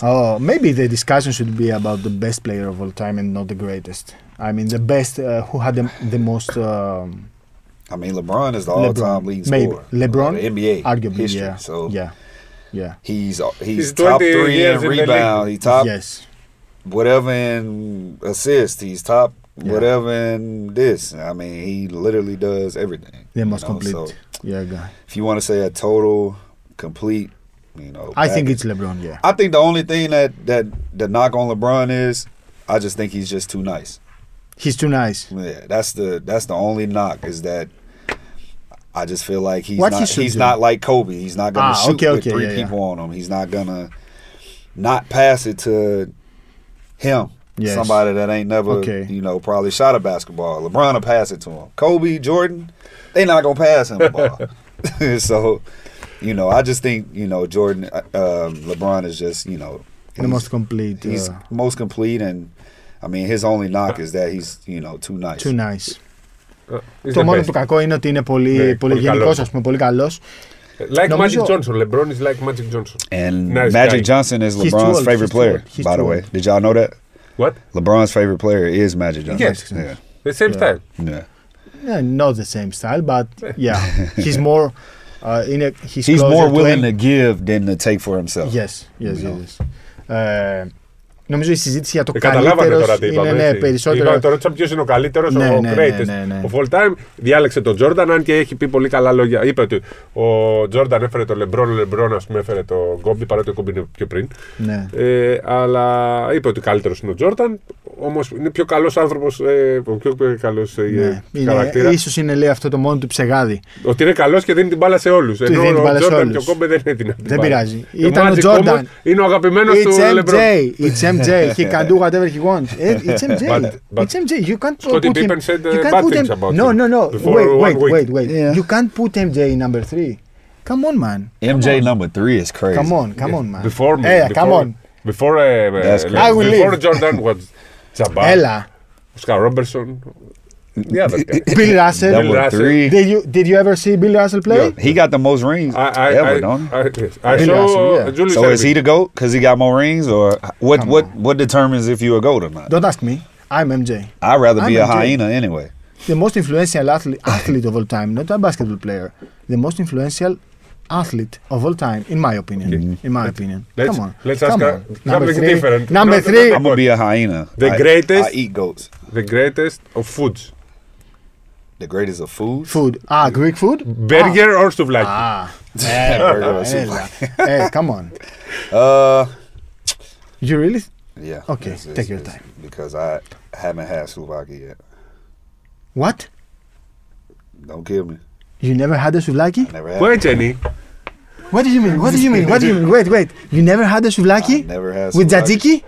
Oh, maybe the discussion should be about the best player of all time and not the greatest. I mean, the best uh, who had the, the most, um, I mean, LeBron is the all-time LeBron. leading Maybe. scorer. LeBron, of the NBA arguably, history. yeah. So yeah, yeah, he's he's, He's top three in in rebound. league. He top yes. whatever in assist. He's top Yeah. whatever and this. I mean, he literally does everything. You most know, complete. so yeah, guy. if you want to say a total, complete, you know, I think it's LeBron. Yeah. I think the only thing that that the knock on LeBron is, I just think he's just too nice. He's too nice. Yeah, that's the that's the only knock is that I just feel like he's What not should he's do. not like Kobe. He's not gonna Ah, shoot okay, with three yeah, yeah. people on him. He's not gonna not pass it to him. Yes. Somebody that ain't never Okay. you know probably shot a basketball. LeBron will pass it to him. Kobe, Jordan, they not gonna pass him the ball. so, you know, I just think you know Jordan, uh, um, LeBron is just you know The he's- most complete. He's uh, most complete, and I mean his only knock is that he's you know too nice. too nice. Uh, he's Το the μόνο best. του κακό είναι ότι είναι πολύ, Ναι, πολύ πολύ γενικό, καλός. α πούμε, πολύ καλό. Like Νομίζω- Magic Johnson. LeBron is like Magic Johnson. And Nice Magic guy. Johnson is He's too LeBron's old, favorite he's too player. old, he's By the too way, old. did y'all know that What? LeBron's favorite player is Magic Johnson? Yes. Yeah, The same Yeah. style. yeah. Yeah, not the same style, but yeah, he's more. Uh, in a, he's He's more to willing em- to give than to take for himself. Yes, yes, You know. yes. yes. Ε, νομίζω η συζήτηση για το Ε, καταλάβατε καλύτερος τώρα τι είπαμε. είναι ναι, έτσι. περισσότερο. Είπαμε, το ρώτησα ποιος είναι ο καλύτερος, Ναι, ο ναι, ναι, greatest ναι, ναι. of all time. Διάλεξε τον Jordan, αν και έχει πει πολύ καλά λόγια. Είπε ότι ο Jordan έφερε τον LeBron, ο LeBron ας πούμε έφερε τον Kobe, παρότι ο Kobe είναι πιο πριν. Ναι. Ε, αλλά είπε ότι καλύτερος είναι ο Jordan. Όμω είναι πιο καλό άνθρωπο, ε, ο πιο καλό ναι. ε, χαρακτήρα. Είναι, ίσως είναι λέει αυτό το μόνο του ψεγάδι. Ότι είναι καλό και δίνει την μπάλα σε όλου. Ενώ δίνει την ο μπάλα σε Jordan όλους. και ο Kobe δεν είναι δυνατή. Δεν πειράζει. Και Ήταν ο Magic Jordan. όμως Είναι ο αγαπημένο του It's LeBron. MJ. It's MJ. He can do whatever he wants. Eh, It's MJ. But- but it's MJ. You can't Scottie put him. Pippen said, uh, you can't bad put things him. about no, him no, no. before Wait, one wait, week. wait, wait. Yeah. You can't put MJ in number three. Come on, man. MJ number three is crazy. Come on, come on, man. Before me. Hey, before, come on. Before, uh, That's uh, crazy. I will before leave. Jordan was Jabbar, Έλα. Oscar Robertson, the other guy. Bill Russell. Number Russell. three. Did you did you ever see Bill Russell play? Yeah. He got the most rings I, I, ever, I, don't he? I, yes. I Bill saw Russell, yeah. Julius So is he Erving. the goat because he got more rings, or what? Come what on. what determines if you a goat or not? Don't ask me. I'm MJ. I'd rather be I'm a MJ. hyena anyway. The most influential athlete, athlete of all time, not a basketball player. The most influential athlete of all time, in my opinion. Okay. In my let's, opinion. Let's, Come on. Let's Come ask on. Number three, different. Number three. I'm gonna be a hyena. The I, greatest. I eat goats. The greatest of foods. The greatest of food. Food. Ah, Greek food? Burger ah. or souvlaki? Ah. Yeah, burger or eh, souvlaki. hey, come on. Uh, you really? Yeah. Okay, it's, take your time. Because I haven't had souvlaki yet. What? Don't kill me. You never had a souvlaki? I never had. Wait, Jenny. What do you mean? What do you mean? What do you mean? Wait, wait. You never had a I souvlaki? never had With souvlaki. tzatziki?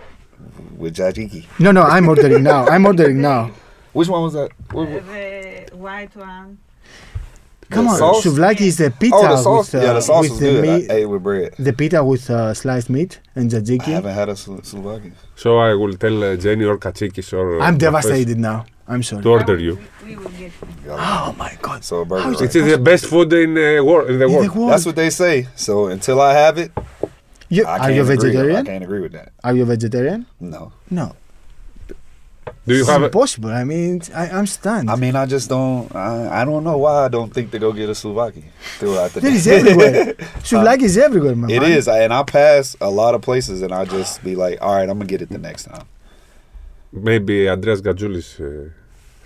With tzatziki. No, no, I'm ordering now. I'm ordering now. Which one was that? What- what- The white one. Come The on, sauce? souvlaki is the pita Oh, the sauce. with, uh, yeah, the sauce with was the good. meat, I ate with bread. the pita with uh, sliced meat and tzatziki. I haven't had a sou- souvlaki. So I will tell uh, Jenny or Katsikis or. I'm devastated now. I'm sorry. To order you. We will get you. Oh my god. So burger. How is right? It is the best food in, uh, wor- in the In world. the world. That's what they say. So until I have it, You, I are can't you agree. I can't agree with that. Are you a vegetarian? No. No. Do you It's have a, impossible. I mean, I, I'm stunned. I mean, I just don't. I, I don't know why I don't think to go get a souvlaki throughout the There day. everywhere. Souvlaki is everywhere, my It man. is, and I pass a lot of places, and I just be like, "All right, I'm gonna get it the next time." Maybe Andreas Gajoulis uh,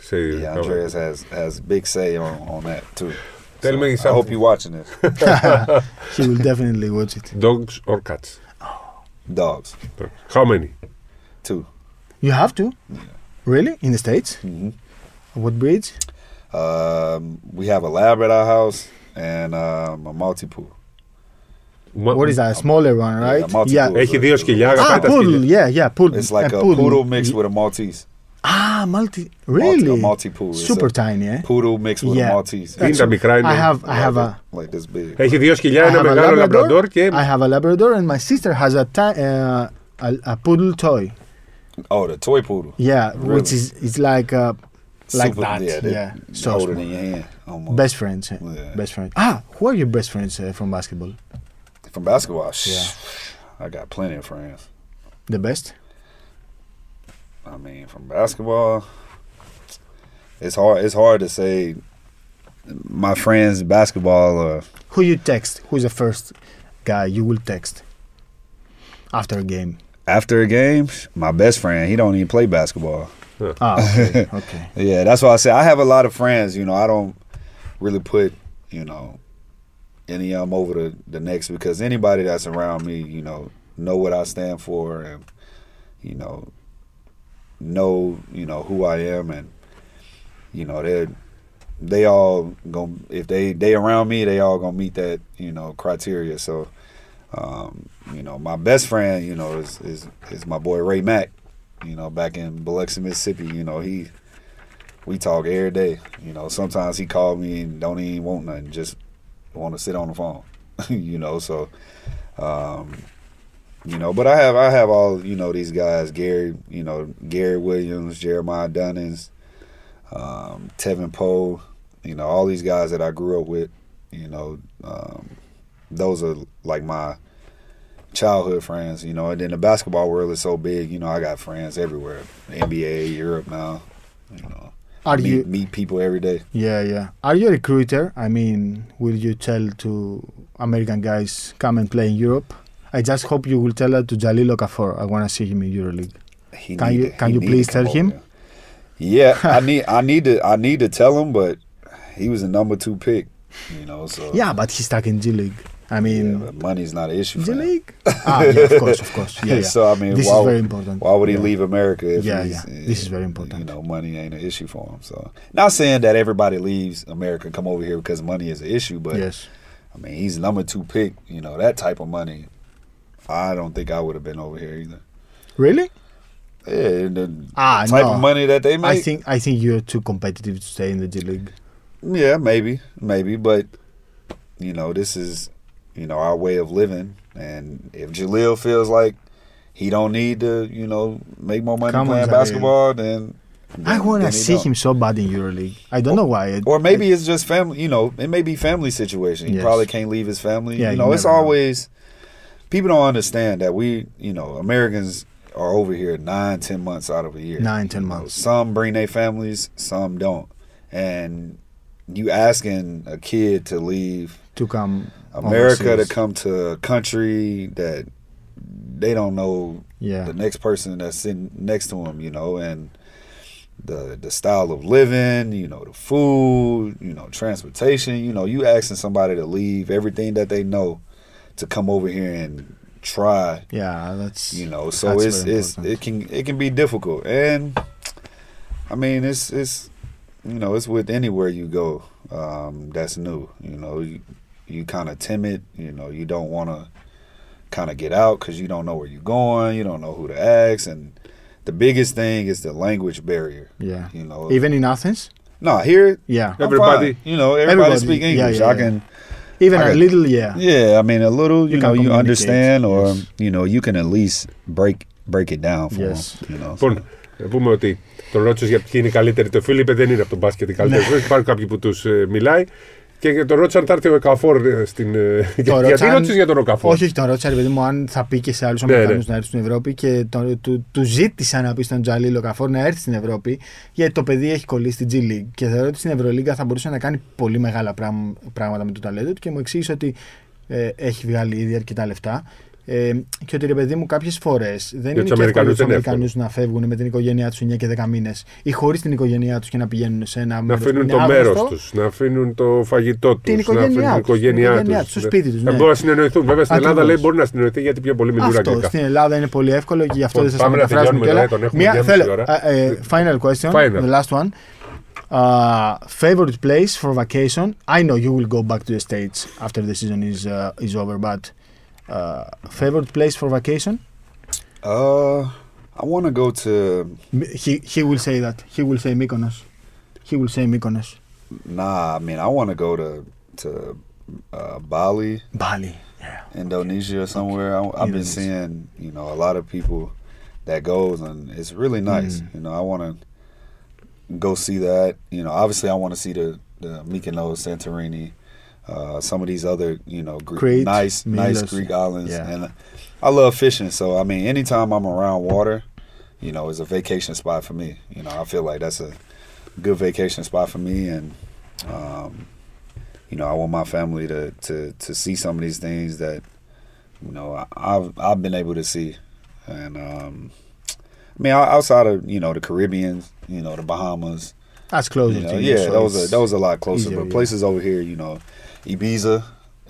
say Yeah, Andreas has has big say on on that too. Tell me I hope you're watching this. He will definitely watch it. dogs or cats? Dogs, How many? two. You have to? Really? In the States? hmm What breeds? Um, we have a lab at our house and um, a Maltipoo. Mo- What is that? A smaller one, right? multi- Yeah. Έχει δύο σκυλιά, αγαπάει Ah, τα poodle. σκυλιά. Yeah, yeah, poodle. It's like a a poodle. poodle mixed with a Maltese. Ah, multi. Malti- Really? a Maltipoo. It's Super a tiny, eh? poodle mixed with Yeah. a Maltese. Είναι τα μικρά, είναι. I have, I have a, like this big. Έχει δύο σκυλιά, I ένα have a μεγάλο Labrador. λαμπραντόρ και I have a Labrador, and my sister has a ti- uh, a, a poodle toy. Oh, the toy poodle. Yeah, Really? which is it's like uh, like Super- that. Yeah, they Yeah, so hold it small. in your hand. Almost. Best friends. eh? Yeah. Best friends. Ah, who are your best friends uh, from basketball? From basketball, Yeah. I got plenty of friends. The best? I mean, from basketball, it's hard. It's hard to say. My friends, basketball, or Who you text? Who's the first guy you will text after a game? after a game, my best friend, he don't even play basketball. Ah, okay, okay. Yeah, that's why I say I have a lot of friends. You know, I don't really put you know any of them over the the next because anybody that's around me, you know, know what I stand for and you know know you know who I am and you know they they all gonna if they they around me they all gonna meet that you know criteria. So um, you know my best friend you know is is is my boy Ray Mack. You know back in Biloxi, Mississippi. You know he we talk every day. You know, sometimes he called me and don't even want nothing, just want to sit on the phone. you know, so um, you know, but I have I have all you know these guys, Gary, you know, Gary Williams, Jeremiah Dunnins, um, Tevin Poe, you know, all these guys that I grew up with. You know, um, those are like my childhood friends. You know, and then the basketball world is so big. You know, I got friends everywhere, NBA, Europe now. You know. Are meet, you? meet people every day. Yeah, yeah. Are you a recruiter? I mean, will you tell to American guys come and play in Europe? I just hope you will tell that to Jahlil Okafor. I want to see him in EuroLeague. He Can need you- can you please tell him? here. Yeah, I need I need to I need to tell him, but he was a number two pick, you know. So Yeah, but he's stuck in G League. I mean, but money's not an issue. For him. League. ah, yeah, of course, of course. Yeah, yeah. so I mean, this why, is very important. why would he Yeah. leave America? If Yeah, he's, yeah. This is very important. You know, money ain't an issue for him. So not saying that everybody leaves America and come over here because money is an issue, but yes. I mean, he's number two pick. You know, that type of money. I don't think I would have been over here either. Really? Yeah, the Ah, type no. of money that they make. I think I think you're too competitive to stay in the G League. Yeah, maybe, maybe, but you know, this is you know our way of living, and if Jahlil feels like he don't need to, you know, make more money Come playing basketball, then, I want to see don't. him so bad in EuroLeague. I don't know why. It- Or maybe it's just family. You know, it may be family situation. He Yes. probably can't leave his family. Yeah, you you know, it's never know. always people don't understand that we, you know, Americans are over here nine, ten months out of a year. Nine, ten 10 You know, months. Some bring their families, some don't, and you asking a kid to leave to come America to come to a country that they don't know Yeah. the next person that's sitting next to them, you know, and the the style of living, you know, the food, you know, transportation, you know, you asking somebody to leave everything that they know to come over here and try, Yeah, that's you know. So it's it's it can it can be difficult. And I mean, it's it's you know, it's with anywhere you go um that's new, you know, you you kind of timid, you know, you don't want to kind of get out cuz you don't know where you're going, you don't know who to ask and the biggest thing is the language barrier, yeah. you know. Even in Athens, no, here yeah. I'm Everybody- fine. you know, everybody, Everybody, speak yeah, English. yeah, I yeah. can Even I a got- little, yeah. yeah, I mean a little, you, You know, can you communicate, understand or yes. you know, you can at least break break it down for Yes. them, you know. Λοιπόν, να πούμε ότι τον ρώτησε για ποιοι είναι οι καλύτεροι. Το Φίλιππε δεν είναι από τον μπάσκετ οι καλύτεροι. Υπάρχουν κάποιοι που του μιλάει. Και για τον ρώτησαν αν θα έρθει ο Εκαφόρ ε, στην. ε, για- Γιατί ρώτησαν- ρώτησε για τον Εκαφόρ; Όχι, όχι, τον ρώτησα, ρε παιδί μου, αν θα πει και σε άλλους Ναι, Αμερικανούς ναι. να έρθει στην Ευρώπη και το, του, του ζήτησα να πει στον Τζαλίλο Καφόρ να έρθει στην Ευρώπη, γιατί το παιδί έχει κολλήσει στη G League. Και θεωρώ ότι στην Ευρωλίγκα θα μπορούσε να κάνει πολύ μεγάλα πράγμα- πράγματα με το ταλέντο του και μου εξήγησε ότι ε, έχει βγάλει ήδη αρκετά λεφτά. Ε, και ότι ρε παιδί μου, κάποιες φορές δεν είναι τους και εύκολο Αμερικανούς τους δεν είναι Αμερικανούς να φεύγουν με την οικογένειά τους 9 και 10 μήνες ή χωρίς την οικογένειά τους και να πηγαίνουν σε ένα Να μέρος που αφήνουν είναι το άγνωστο. μέρος τους, να αφήνουν το φαγητό τους, Την να οικογένειά αφήνουν την τους, την οικογένειά οικογένειά τους. τους, στο σπίτι τους, Να ναι. μπορούν να συνεννοηθούν. Βέβαια στην Ελλάδα Ακριβώς. λέει μπορεί να συνεννοηθεί γιατί πιο πολύ μιλούν Αυτό αγγλικά. στην Ελλάδα είναι πολύ εύκολο και γι' αυτό Λοιπόν, δεν σας το πάμε να μεταφράζουμε τελειώνουμε, κιόλα. ρε, τον έχουμε Μία, δυόμιση θέλω, ώρα. ε, ε, final question, Final. the last one. Uh, favorite place for vacation? I know you will go back to the States after the season is uh, is over, but uh, favorite place for vacation? Uh, I want to go to. He he will say that. He will say Mykonos. He will say Mykonos. Nah, I mean, I want to go to to uh, Bali, Bali. Yeah. Indonesia, or somewhere. I, I've been seeing, you know, a lot of people that goes, and it's really nice. Mm. You know, I want to go see that. You know, obviously, I want to see the the Mykonos, Santorini, uh, some of these other, you know, Greek, Crete, nice, nice Greek islands, Yeah. and I love fishing. So, I mean, anytime I'm around water, you know, is a vacation spot for me. You know, I feel like that's a good vacation spot for me, and um, you know, I want my family to to to see some of these things that you know I, I've I've been able to see, and um, I mean outside of you know the Caribbean, you know the Bahamas, That's closer you know, to you. yeah, so those are those are a lot closer. easier, but yeah. places over here, you know, Ibiza,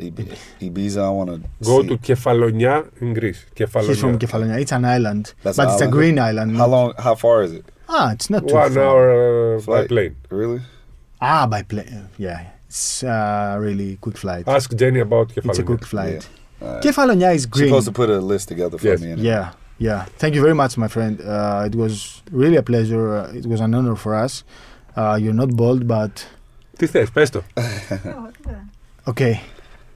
Ib- Ibiza, I want to Go see. to Κεφαλονιά in Greece. He's from Κεφαλονιά. Kefalonia. It's an island, That's but an it's a island? green island. How not- long? How far is it? Ah, it's not too One far. hour uh, by Flight. plane. Really? Ah, by plane. Yeah, it's uh, really quick flight. Ask Jenny about it's a Κεφαλονιά. quick flight. Uh, Kefalonia is green. supposed to put a list together for Yes. me. And Yeah, yeah. Thank you very much, my friend. Uh, it was really a pleasure. Uh, it was an honor for us. Uh, you're not bold, but Τι θες, πες το. Okay,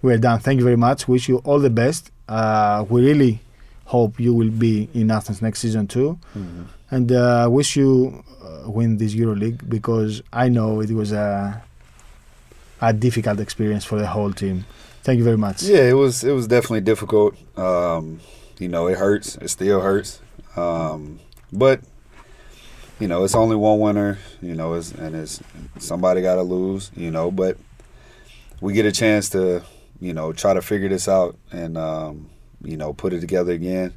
we're done. Thank you very much. Wish you all the best. Uh, we really hope you will be in Athens next season too, Mhm. and uh, wish you uh, win this EuroLeague because I know it was a a difficult experience for the whole team. Thank you very much. Yeah, it was it was definitely difficult. Um, you know, it hurts. It still hurts. Um, but you know, it's only one winner. You know, it's, and it's somebody got to lose. You know, but we get a chance to you know try to figure this out and um, you know put it together again.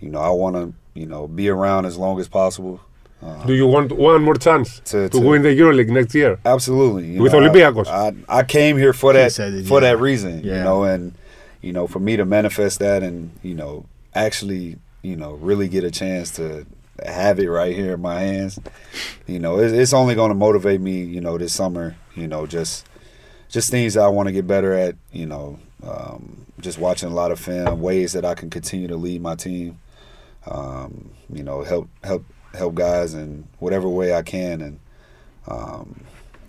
You know, I want to you know be around as long as possible. Uh, Do you want one more chance to, to to- win the EuroLeague next year? Absolutely. You With know, Olympiacos. I, I came here for He that said it, for yeah. that reason. Yeah. You know, and you know, for me to manifest that and, you know, actually, you know, really get a chance to have it right here in my hands, you know, it's, it's only going to motivate me, you know, this summer, you know, just just things that I want to get better at, you know, um, just watching a lot of film, ways that I can continue to lead my team, um, you know, help help help guys in whatever way I can, and um,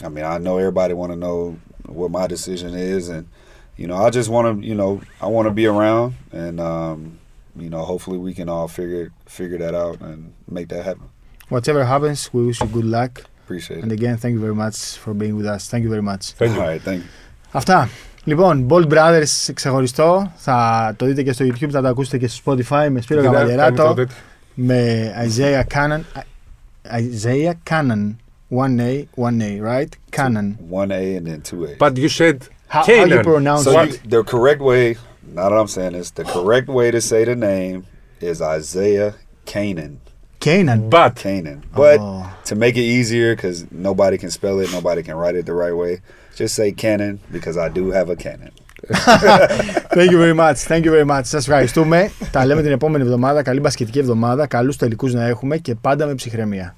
I mean, I know everybody want to know what my decision is, and you know, I just want to, you know, I want to be around, and um, you know, hopefully we can all figure figure that out and make that happen. Whatever happens, we wish you good luck. Appreciate And again, thank you very much for being with us. Thank you very much. Thank you. Right, thank you. Αυτά. Λοιπόν, Bald Brothers ξεχωριστό. Θα το δείτε και στο YouTube, θα το ακούσετε και στο Spotify με Σπύρο Καβαλιεράτο. Με Isaiah Cannon. Isaiah Cannon. 1A, 1A, right? Cannon. 1A and then 2A. But you said how, how do you pronounce so it? You, the correct way, not what I'm saying, is the correct way to say the name is Isaiah Canaan. Canaan. but. Canaan. But Oh. to make it easier, because nobody can spell it, nobody can write it the right way, just say Canon because I do have a Canon. Thank you very much. Thank you very much. Σας ευχαριστούμε. Τα λέμε την επόμενη εβδομάδα. Καλή μπασκετική εβδομάδα. Καλούς τελικούς να έχουμε και πάντα με ψυχραιμία.